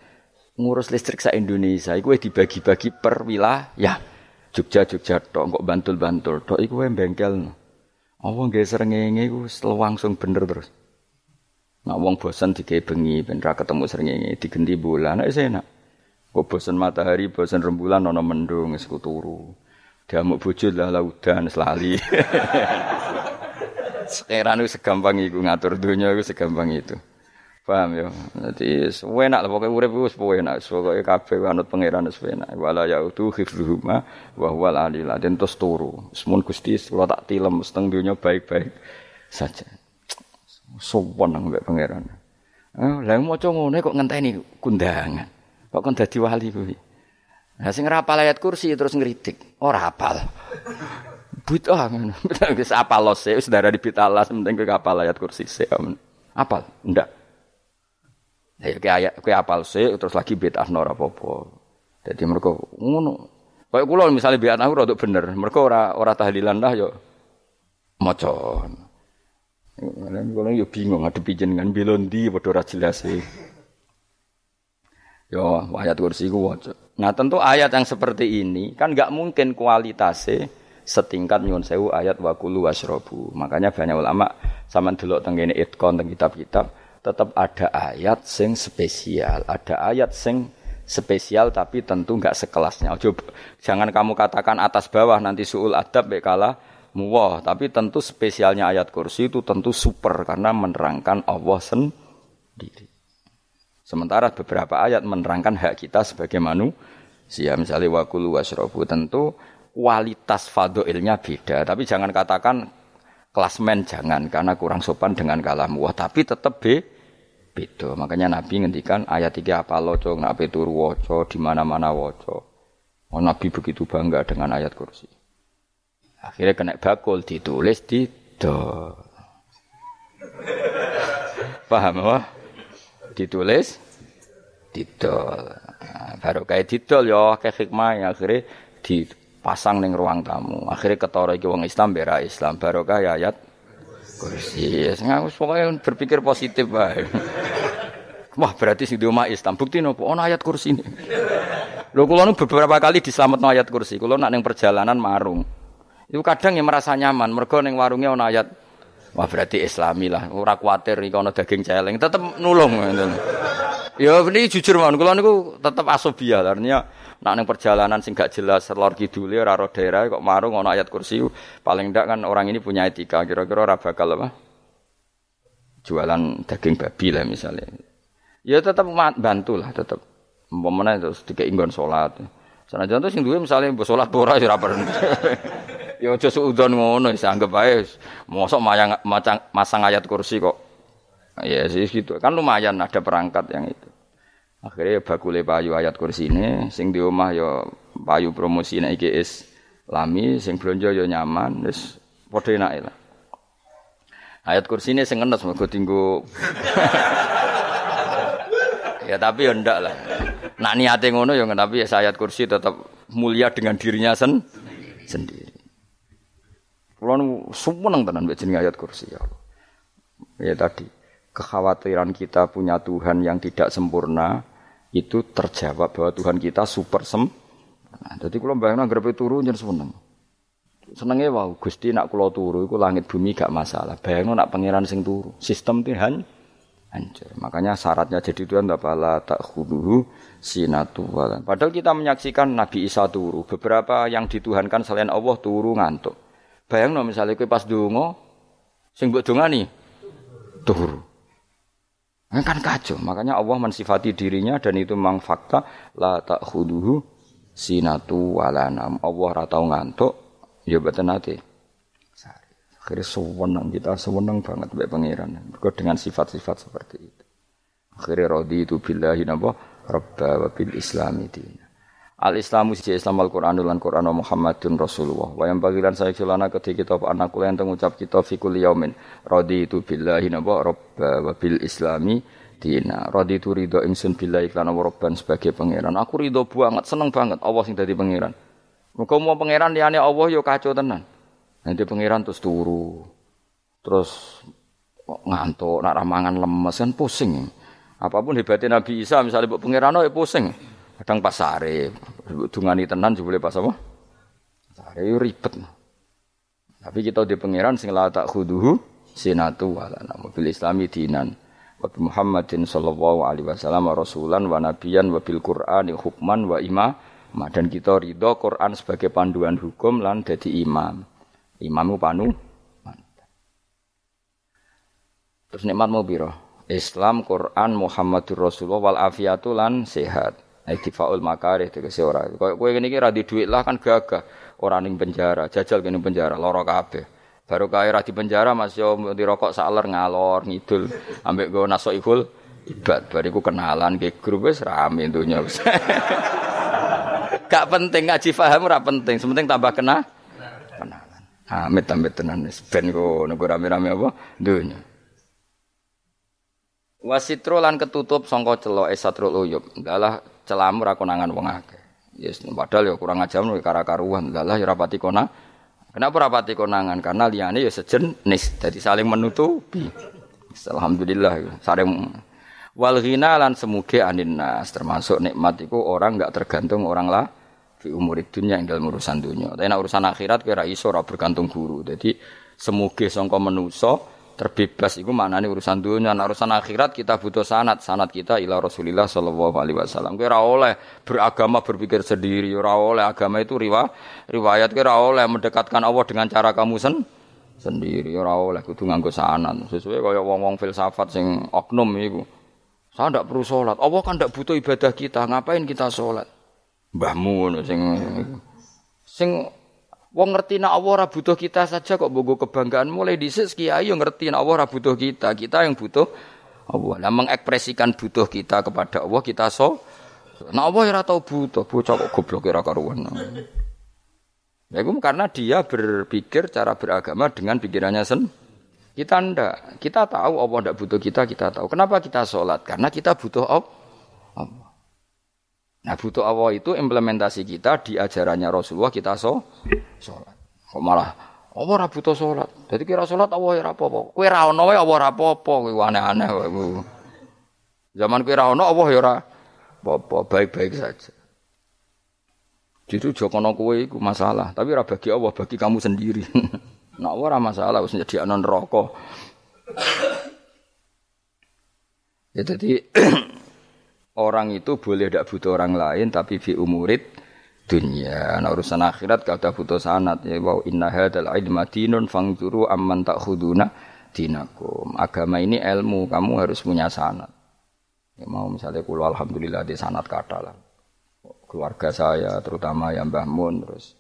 ngurus listrik sa Indonesia iku dibagi-bagi per wilayah. Jogja Jogja tok kok Bantul-Bantul tok iku bengkel. Apa nggih srengenge iku langsung bener terus. Nak wong bosan digawe bengi ben ra ketemu srengenge digenti bulan nek enak. Kok bosan matahari, bosan rembulan ana mendung wis turu. Diamuk bojo lah laudan selali. (laughs) Sekarang itu segampang itu ngatur dunia itu segampang itu. Paham ya? Jadi enak lah pokoknya urip wis enak. Pokoke kabeh anut pangeran wis enak. Wala yautu hifdzuhuma wa huwal alil den terus turu. Semun Gusti kula tak tilem seteng dunya baik-baik saja. Sowan nang mbek pangeran. Eh, lha maca ngono kok ngenteni kundangan. Kok kon dadi wali kuwi. Lah sing ayat kursi terus ngritik. Ora hafal. Bid'ah ngono. (laughs) Wis apal los wis darah di bitalas penting kowe apal ayat kursi sik. Apal? Ndak. Ya kayak ayat kayak apal sih terus lagi bid'ah ora apa-apa. Dadi mereka ngono. Kayak kula misalnya bid'ah aku rada bener, mereka ora ora tahlilan lah yo maca. Kalian kula yo bingung ngadepi jenengan belon di padha ora jelas sih. Yo ayat kursi ku waca. Nah tentu ayat yang seperti ini kan nggak mungkin kualitasnya setingkat nyuwun sewu ayat wakulu wasrobu. Makanya banyak ulama sama dulu tenggene itkon teng kitab-kitab tetap ada ayat sing spesial, ada ayat sing spesial tapi tentu nggak sekelasnya. Coba jangan kamu katakan atas bawah nanti suul adab bekala muwah, tapi tentu spesialnya ayat kursi itu tentu super karena menerangkan Allah sendiri. Sementara beberapa ayat menerangkan hak kita sebagai manusia, misalnya wakulu wasrobu tentu kualitas fadoilnya beda, tapi jangan katakan klasmen jangan karena kurang sopan dengan kalam wah tapi tetap be beda. Makanya Nabi ngendikan ayat tiga apa loco nabi turu woco di mana-mana woco. Oh, Nabi begitu bangga dengan ayat kursi. Akhirnya kena bakul ditulis di do. (laughs) Paham apa? Ditulis didol. Nah, baru kayak didol ya kayak hikmah akhirnya dipasang neng ruang tamu. Akhirnya ketara iki wong Islam bera Islam baru kayak ayat kursi. Ya, pokoknya berpikir positif bae. (laughs) Wah, berarti sing di Islam. Bukti nopo? Ono ayat kursi ini. Lho kula beberapa kali diselametno ayat kursi. Kula nak ning perjalanan marung. Itu kadang yang merasa nyaman, mergo ning warungnya ono ayat Wah berarti islami lah, ora kuatir iki ana daging celeng, tetep nulung. Ya ini jujur mawon, kula niku tetep asobia, artinya nak ning perjalanan sing gak jelas lor kidule ora ro daerah kok marung ana ayat kursi paling ndak kan orang ini punya etika kira-kira ora bakal apa? Jualan daging babi lah misalnya. Ya tetap bantu lah tetap umpamane terus dikek inggon salat. Sanajan tuh sing duwe misale mbok salat ora ya ora (laughs) ya aja suudon ngono wis anggap ae mosok mayang masang ayat kursi kok. Ya sih gitu. Kan lumayan ada perangkat yang itu. Akhirnya bakule payu ayat kursi ini, sing di rumah ya payu promosi nek iki lami, sing belanja ya nyaman, wis padha enake lah. Ayat kursi ini sing ngenes mergo tinggu (laughs) Ya tapi ya ndak lah. Nak niate ngono ya tapi ya ayat kursi tetap mulia dengan dirinya sen sendiri. Kulo seneng tenan mbek jenenge ayat kursi ya. Ya tadi kekhawatiran kita punya Tuhan yang tidak sempurna itu terjawab bahwa Tuhan kita super sem. Nah, jadi kalau bayangin grepe turu jadi seneng. Senengnya wow, Gusti nak kulo turu, itu langit bumi gak masalah. Bayangin nak pangeran sing turu, sistem Tuhan hancur. Makanya syaratnya jadi Tuhan pala tak khuduhu sinatu. Padahal kita menyaksikan Nabi Isa turu. Beberapa yang dituhankan selain Allah turu ngantuk. Bayang no misalnya kue pas dungo, sing buat nih turu. Kan kacau. Makanya Allah mensifati dirinya dan itu memang fakta la tak khuduhu sinatu walanam. Allah ratau ngantuk, ya betul nanti. Akhirnya sewenang kita, sewenang banget baik pangeran. Mereka dengan sifat-sifat seperti itu. Akhirnya rodi itu billahi nabo rabba wa bil islami dina. Al Islamu si Islam Al Quran lan Quran Muhammadun Rasulullah. Wa yang bagilan saya celana ketika kita anak kula yang mengucap kita fikul. Rodi itu billahi nabo rabba wa bil islami dina. Rodi itu ridho ingsun billahi lan rabban sebagai pangeran. Aku ridho banget, seneng banget Allah sing dadi pangeran. Muga mau pangeran liyane Allah yo kacau tenan. Nanti pangeran terus turu. Terus ngantuk, nak ramangan lemes kan pusing. Apa pun hebatnya Nabi Isa misalnya buat pangeran ya pusing. Kadang pas sare, dungani tenan juga boleh pas apa? Sare ribet. Tapi kita di pangeran sing la tak khuduhu sinatu wala mobil islami dinan. Wa Muhammadin sallallahu alaihi wasallam rasulan wa nabiyan wa bil Qur'ani hukman wa imam. Dan kita ridho Quran sebagai panduan hukum lan jadi imam. Imamu panu. Terus nikmat mau biro. Islam, Quran, Muhammadur Rasulullah wal afiatu lan sehat. Iktifaul makarih tegese ora. Kowe kowe ngene iki ra di lah kan gagah. Ora ning penjara, jajal kene penjara, lara kabeh. Baru kaya ra di penjara Mas yo dirokok saler ngalor ngidul ambek go nasoihul ibad bariku kenalan ke grup wis rame dunya wis. (laughs) Gak penting ngaji paham ora penting, sementing tambah kena Amit amit tenan wis ben ngono rame-rame apa dunya. Wasitro lan ketutup sangka celok esatrul uyub. Dalah celamu ra konangan wong akeh. Yes, padahal ya kurang ajar nek kara-karuan. Dalah ya rapati kona. Kenapa rapati konangan? Karena liyane ya sejenis, jadi saling menutupi. Alhamdulillah saling wal ghina lan semuge anin nas termasuk nikmat itu orang enggak tergantung orang lah fi umur dunia yang dalam urusan dunia. Tapi urusan akhirat kira iso ora bergantung guru. Jadi semuge sangka menuso terbebas iku maknane urusan dunia. Nak urusan akhirat kita butuh sanat. Sanat kita ila Rasulillah sallallahu alaihi wasallam. Kira oleh beragama berpikir sendiri, ora oleh agama itu riwa, riwayat. Kira oleh mendekatkan Allah dengan cara kamu sen sendiri. Ora oleh kudu nganggo sanat. Sesuai kaya wong-wong filsafat sing oknum iku. Saya tidak perlu sholat. Allah kan tidak butuh ibadah kita. Ngapain kita sholat? Mbahmu sing sing wong ngerti nek Allah ora butuh kita saja kok bogo kebanggaan mulai dhisik kiai yo ngerti nek Allah ora butuh kita kita yang butuh Allah nah mengekspresikan butuh kita kepada Allah kita so Nah Allah ora tau butuh bocah kok goblok ora karuan Ya itu karena dia berpikir cara beragama dengan pikirannya sen. Kita ndak. Kita tahu Allah ndak butuh kita, kita tahu. Kenapa kita sholat? Karena kita butuh Allah. Nah butuh Allah itu implementasi kita di ajarannya Rasulullah kita so sholat. Kok malah Allah ora butuh sholat. Jadi kira sholat Allah ya apa-apa. Kowe ra ono Allah ora apa-apa. Kowe aneh-aneh. Zaman kowe ra ono Allah ya ora apa-apa, baik-baik saja. Jadi jokono kowe iku masalah, tapi ora bagi Allah, bagi kamu sendiri. (laughs) nah ora masalah wis jadi anon rokok. ya jadi (clears throat) orang itu boleh tidak butuh orang lain tapi fi umurid dunia. Nah urusan akhirat kata butuh sanat ya wow inna hadzal ilma dinun fangzuru amman ta'khuduna dinakum. Agama ini ilmu, kamu harus punya sanat. Ya mau misalnya kulo alhamdulillah di sanat kata lah. Keluarga saya terutama yang Mbah Mun terus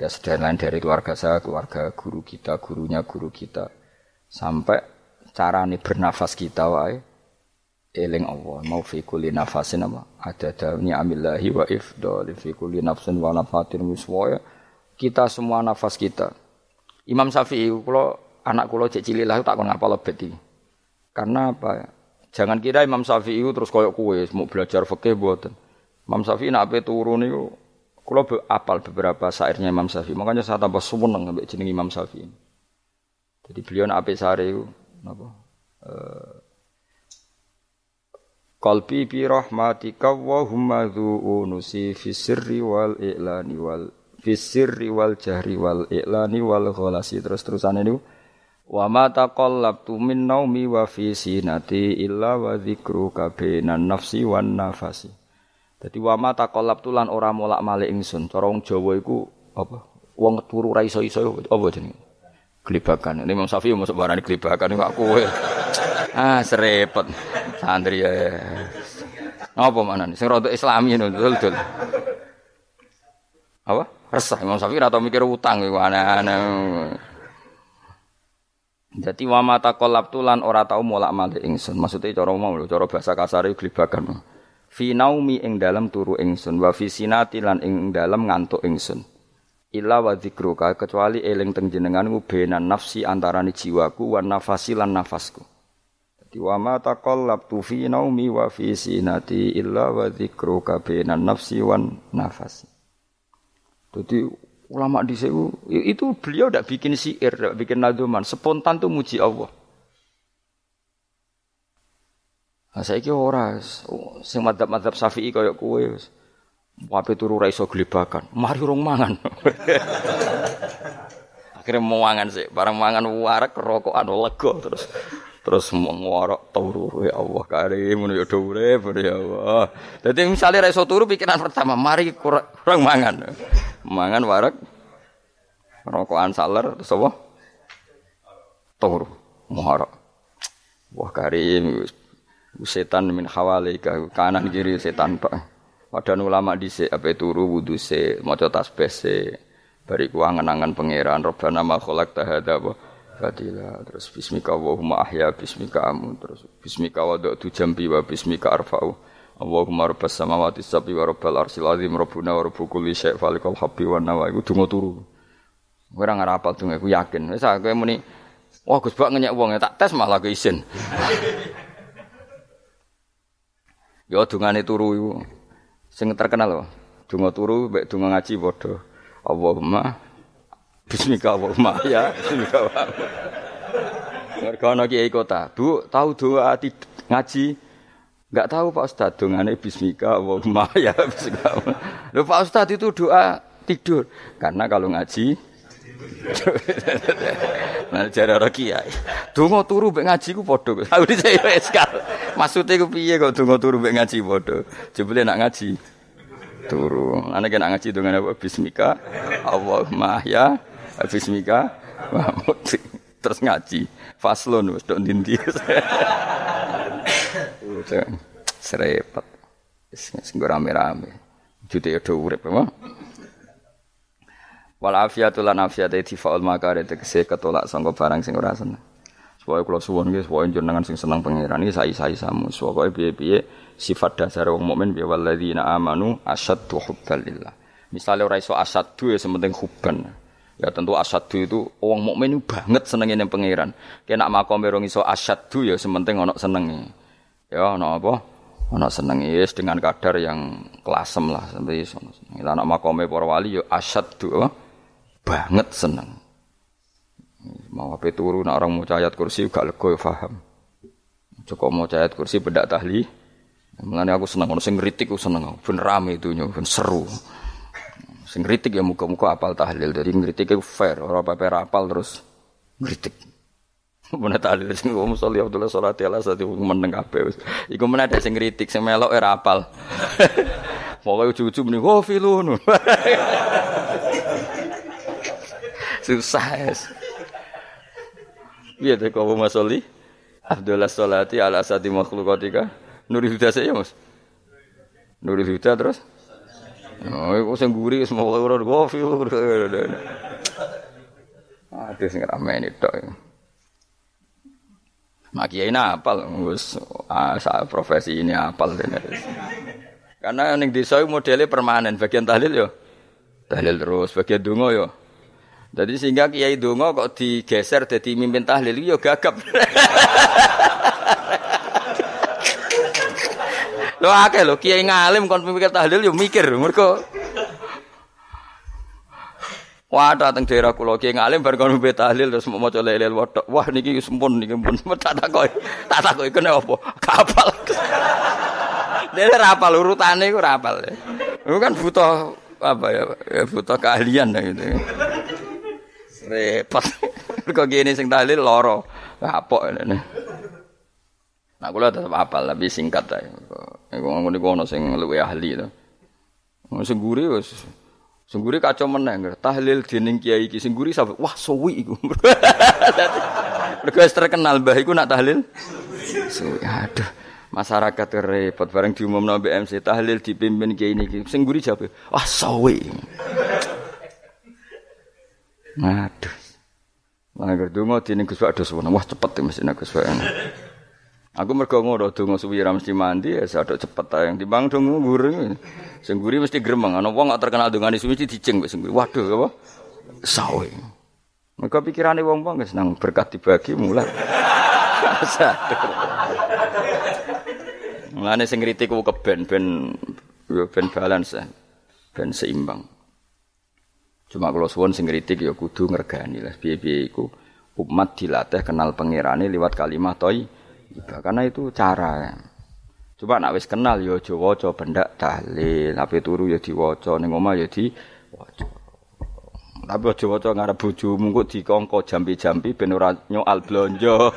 ya sedang lain dari keluarga saya, keluarga guru kita, gurunya guru kita sampai cara nih bernafas kita wae eling Allah mau fi kulli nafasin apa? Ada dawni amillahi wa ifdali fi kulli nafsin wa nafatin wiswaya. Kita semua nafas kita. Imam Syafi'i kalau anak kula cek cilik lah tak kon ngapal lebet iki. Karena apa? Jangan kira Imam Syafi'i terus koyok kue mau belajar fikih buatan Imam Syafi'i nak ape turu niku kula apal beberapa syairnya Imam Syafi'i. Makanya saya tambah seneng ambek jeneng Imam Syafi'i. Jadi beliau nak ape sare napa? Uh, Qalbi bi rahmatika wa humma unusi fi sirri wal i'lani wal fi sirri wal jahri wal i'lani wal ghalasi. Terus terusan ini wa ma taqallabtu min naumi wa fi sinati illa wa dzikruka nafsi wan nafasi. Dadi wa ma taqallabtu lan ora molak-malik ingsun. Cara wong Jawa iku apa? Wong turu ra iso-iso apa jenenge gelibakan ini Imam Syafi'i masuk barani gelibakan kok kowe ah serepet santri ya. Apa mana nih? Sing rada islami ngono dul-dul. Apa? Resah Imam Syafi'i atau mikir utang iku aneh-aneh. Jadi wa mata kolab tulan ora tau molak malik ingsun. Maksudnya cara mau lho, cara bahasa kasar iku glibakan. Fi naumi ing dalam turu ingsun wa fi sinati lan ing dalam ngantuk ingsun. Illa wa dzikruka kecuali eling teng jenenganku benan nafsi antarane jiwaku wan nafasi lan nafasku. Wa ma taqallabtu fi naumi wa fi sinati illa wa dzikruka bainan nafsi wan nafasi. Jadi ulama di itu beliau tidak bikin syair, tidak bikin naduman, spontan tuh muji Allah. Nah, saya kira ora, sing madhab-madhab syafi'i kayak kue, wape turu raiso gelibakan, mari rong mangan. (laughs) Akhirnya mau mangan sih, barang mangan warak rokokan lego terus terus ngorok turu ya Allah karim ya dure ya Allah. Jadi misalnya reso turu pikiran pertama mari kurang, kurang mangan. Mangan warak rokokan saler terus apa? Turu ngorok. Wah karim setan min hawalika kanan kiri setan pak. Padahal ulama dhisik ape turu wudu se maca tasbih se. Bariku angen-angen pangeran robbana ma khalaqta hadza Fadila. Terus bismika Allahumma ahya bismika amu. Terus bismika wada'tu jambi wa bismika arfa'u. Allahumma rabbas samawati sabbi wa rabbal arsil azim. Rabbuna wa rabbu kulli syai' falikal habbi wa nawa. Iku donga turu. Ora ngarapal donga iku yakin. Wis kowe muni wah Gus Bak ngenyek wong tak tes malah ke isin. (laughs) Yo dungane turu iku sing terkenal lho donga turu mek donga ngaji padha Allahumma Bismika Allahumma (laughs) ya. Bismika. Mereka ana kiai kota. Bu, tahu doa ngaji? Enggak tahu Pak Ustaz dongane bismika Allahumma (laughs) ya bismika. Loh Pak Ustaz itu doa tidur. Karena kalau ngaji (laughs) Nah jare ora kiai. Donga turu mek ngaji ku padha. (laughs) Aku dhisik wis Maksude ku piye kok donga turu mek ngaji padha. Jebule nak ngaji. Turu. Ana kena ngaji dongane apa? Bismika Allahumma ya Bismika Mahmud. (laughs) Terus ngaji. Faslon wis dok ndi serepet. Wis rame-rame. Jute do urip apa wal afiatul lan afiat faul makare tegese ketolak sangka barang sing ora seneng supaya kula suwun nggih supaya jenengan sing seneng pangeran iki sai-sai samu supaya piye-piye sifat dasar wong mukmin bi walladzina amanu asyaddu hubban lillah misale ora iso asyaddu ya sementing hubban Ya tentu asyadu itu wong mukmin banget senenge ning pangeran. Kena makom rong iso asyadu ya sementing ana senenge. Ya ana apa? Ana senenge yes, dengan kadar yang kelasem lah sampai. Lah anak makome para wali ya asyadu apa? Banget seneng. Mau apa turu nak orang mau ayat kursi gak lego ya. Cukup mau ayat kursi bedak tahli. Mengenai aku seneng, ono sing aku seneng, ben rame itu ben seru. Sing kritik ya muka-muka apal tahlil. Jadi ngritik itu fair, orang apa apal terus ngritik. (laughs) Mana tahlil sing ngomong sholli Abdullah sholat ala satu meneng kabeh. Iku mana ada sing ngritik sing melok era apal. (laughs) Pokoke ujug-ujug muni oh filun. (laughs) Susah es. Iya deh kau mau sholli Abdullah sholati ala sati makhlukatika. Nuri huda saya mas. Nuri huda terus. Oh, iku sing guri wis mau ora kopi. Aduh sing ramene tok. Mak kiai ini apal, wis ah, profesi ini apal Karena ning desa modelnya permanen, bagian tahlil yo tahlil terus, bagian donga yo. Jadi sehingga kiai donga kok digeser jadi mimpin tahlil yo gagap. (laughs) Lo akeh lo kiai ngalim kon mikir tahlil yo mikir mergo Wah, datang daerah kula ki ngalim bar kono mbet tahlil terus maca lelel wedok. Wah niki sempun niki pun (laughs) tak takoki. Tak takoki kene apa? Kapal. (laughs) Dene ra apal urutane iku ra apal. Iku kan butuh apa ya? ya butuh keahlian gitu. Repot. (laughs) Kok gini sing tahlil loro. Kapok ini. Nah, kula tetep apal tapi singkat ae. Iku ngono niku ono sing luwih ahli to. Sing guri wis Sengguri kacau meneng, tahlil dening kiai iki sengguri sampe wah suwi iku. (laughs) Mergo terkenal mbah iku nak tahlil. Suwi aduh. Masyarakat repot bareng diumumno BMC tahlil dipimpin kiai niki. Sengguri jawab, wah suwi. Aduh. Lah donga dening Gus Pak dos wah cepet mesti nek Gus Pak. Aku mergo ngono donga suwi ra mesti mandi ya sadok cepet ae. Timbang donga nguri. Sing mesti gremeng, ana wong gak terkenal dongane suwi mesti dijeng wis Waduh apa? Sawe. Mereka pikirane wong-wong wis nang berkat dibagi mulai. (laughs) Mulane sing kritik ku keben ben ben balance ben seimbang. Cuma kalau suwon sing kritik ya kudu ngergani lah piye-piye iku umat dilatih kenal pangerane lewat kalimat toy. Karena itu cara. Coba nak wis kenal ya aja waca bendak tahlil, tapi turu ya diwaca ning omah ya diwaca. Tapi aja waca ngarep bojomu kok dikongko jampi-jampi ben ora nyoal blonjo. (laughs)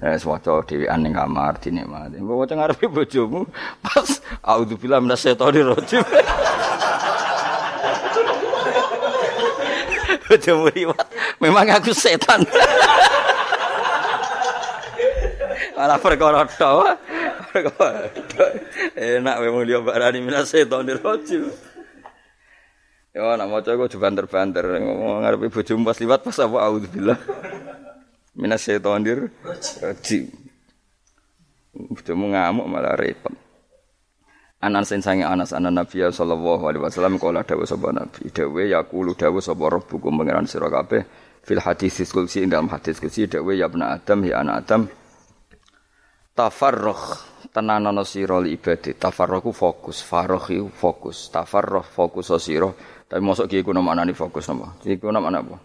Eh waca dhewean ning kamar dinikmati. Waca ngarepe bojomu pas auzubillahi minasyaitonir rajim. (laughs) Bojomu riwat, memang aku setan. Malah perkara tok. Enak memang dia barani minas setan dirojim. Ya nak maca kok banter-banter ngomong ngarepe bojomu pas liwat pas apa auzubillah. Minas setan dirojim. Bojomu ngamuk malah repot. Anan sen sange Anas anan Nabi sallallahu alaihi wasallam kala dawuh sapa Nabi. Dawuh yaqulu dawuh sapa rabbukum pangeran sira kabeh fil hadis kulsi dalam hadis kulsi dawuh ya ibnu Adam ya anak Adam tafarruh tenanono sira li tafarruh fokus farruh fokus. Tafarruh fokus sira. Tapi mosok ki iku maknane fokus napa? Iku mana apa?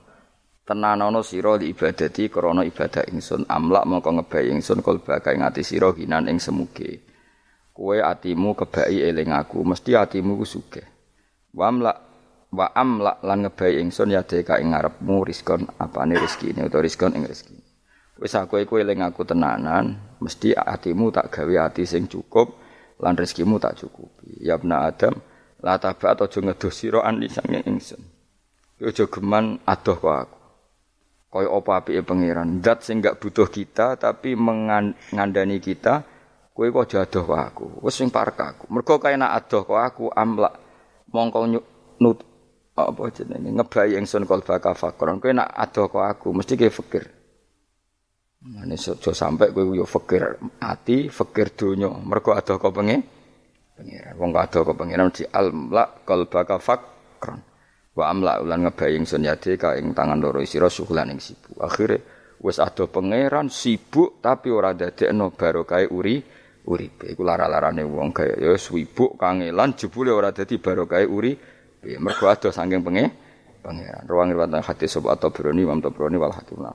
Tenanono sira li ibadati krana ibadah ingsun. Amlak mongko ngebai ingsun kul bakai ngati sira ginan ing semuge kowe atimu kebai eling aku mesti atimu ku sugih wa amlak lan ngebai ingsun ya deka ing ngarepmu rizkon apane rezeki utawa rizkon ing rezeki Wis aku iku eling aku tenanan, mesti atimu tak gawe ati sing cukup lan rezekimu tak cukupi. Ya bna Adam, la tabat aja ngedoh sira ani sange ingsun. Aja geman adoh kok aku. Kaya apa apike pangeran, zat sing gak butuh kita tapi mengandani kita, kowe kok aja adoh kok aku. Wis sing parek aku. Mergo kaya nak adoh kok aku amlak mongko nut apa jenenge ngebayi ingsun kalba kafakron. Kowe nak adoh kok aku mesti ke fikir. Mane aja sampe kowe yo fikir ati, fikir donya. Mergo ada kok pengen pengiran. Wong ada kok pengiran di almla fakran. Wa amla ulan ngebaying sun yade ka ing tangan loro sira syukulan ing sibuk. Akhire wis ada pangeran sibuk tapi ora dadekno barokah uri uripe. Iku lara-larane wong kaya ya sibuk kangelan jebule ora dadi barokah uri. Mergo ada saking pengen pangeran. Ruang riwayat hadis sobat atau Broni, Imam Tabrani wal Hakim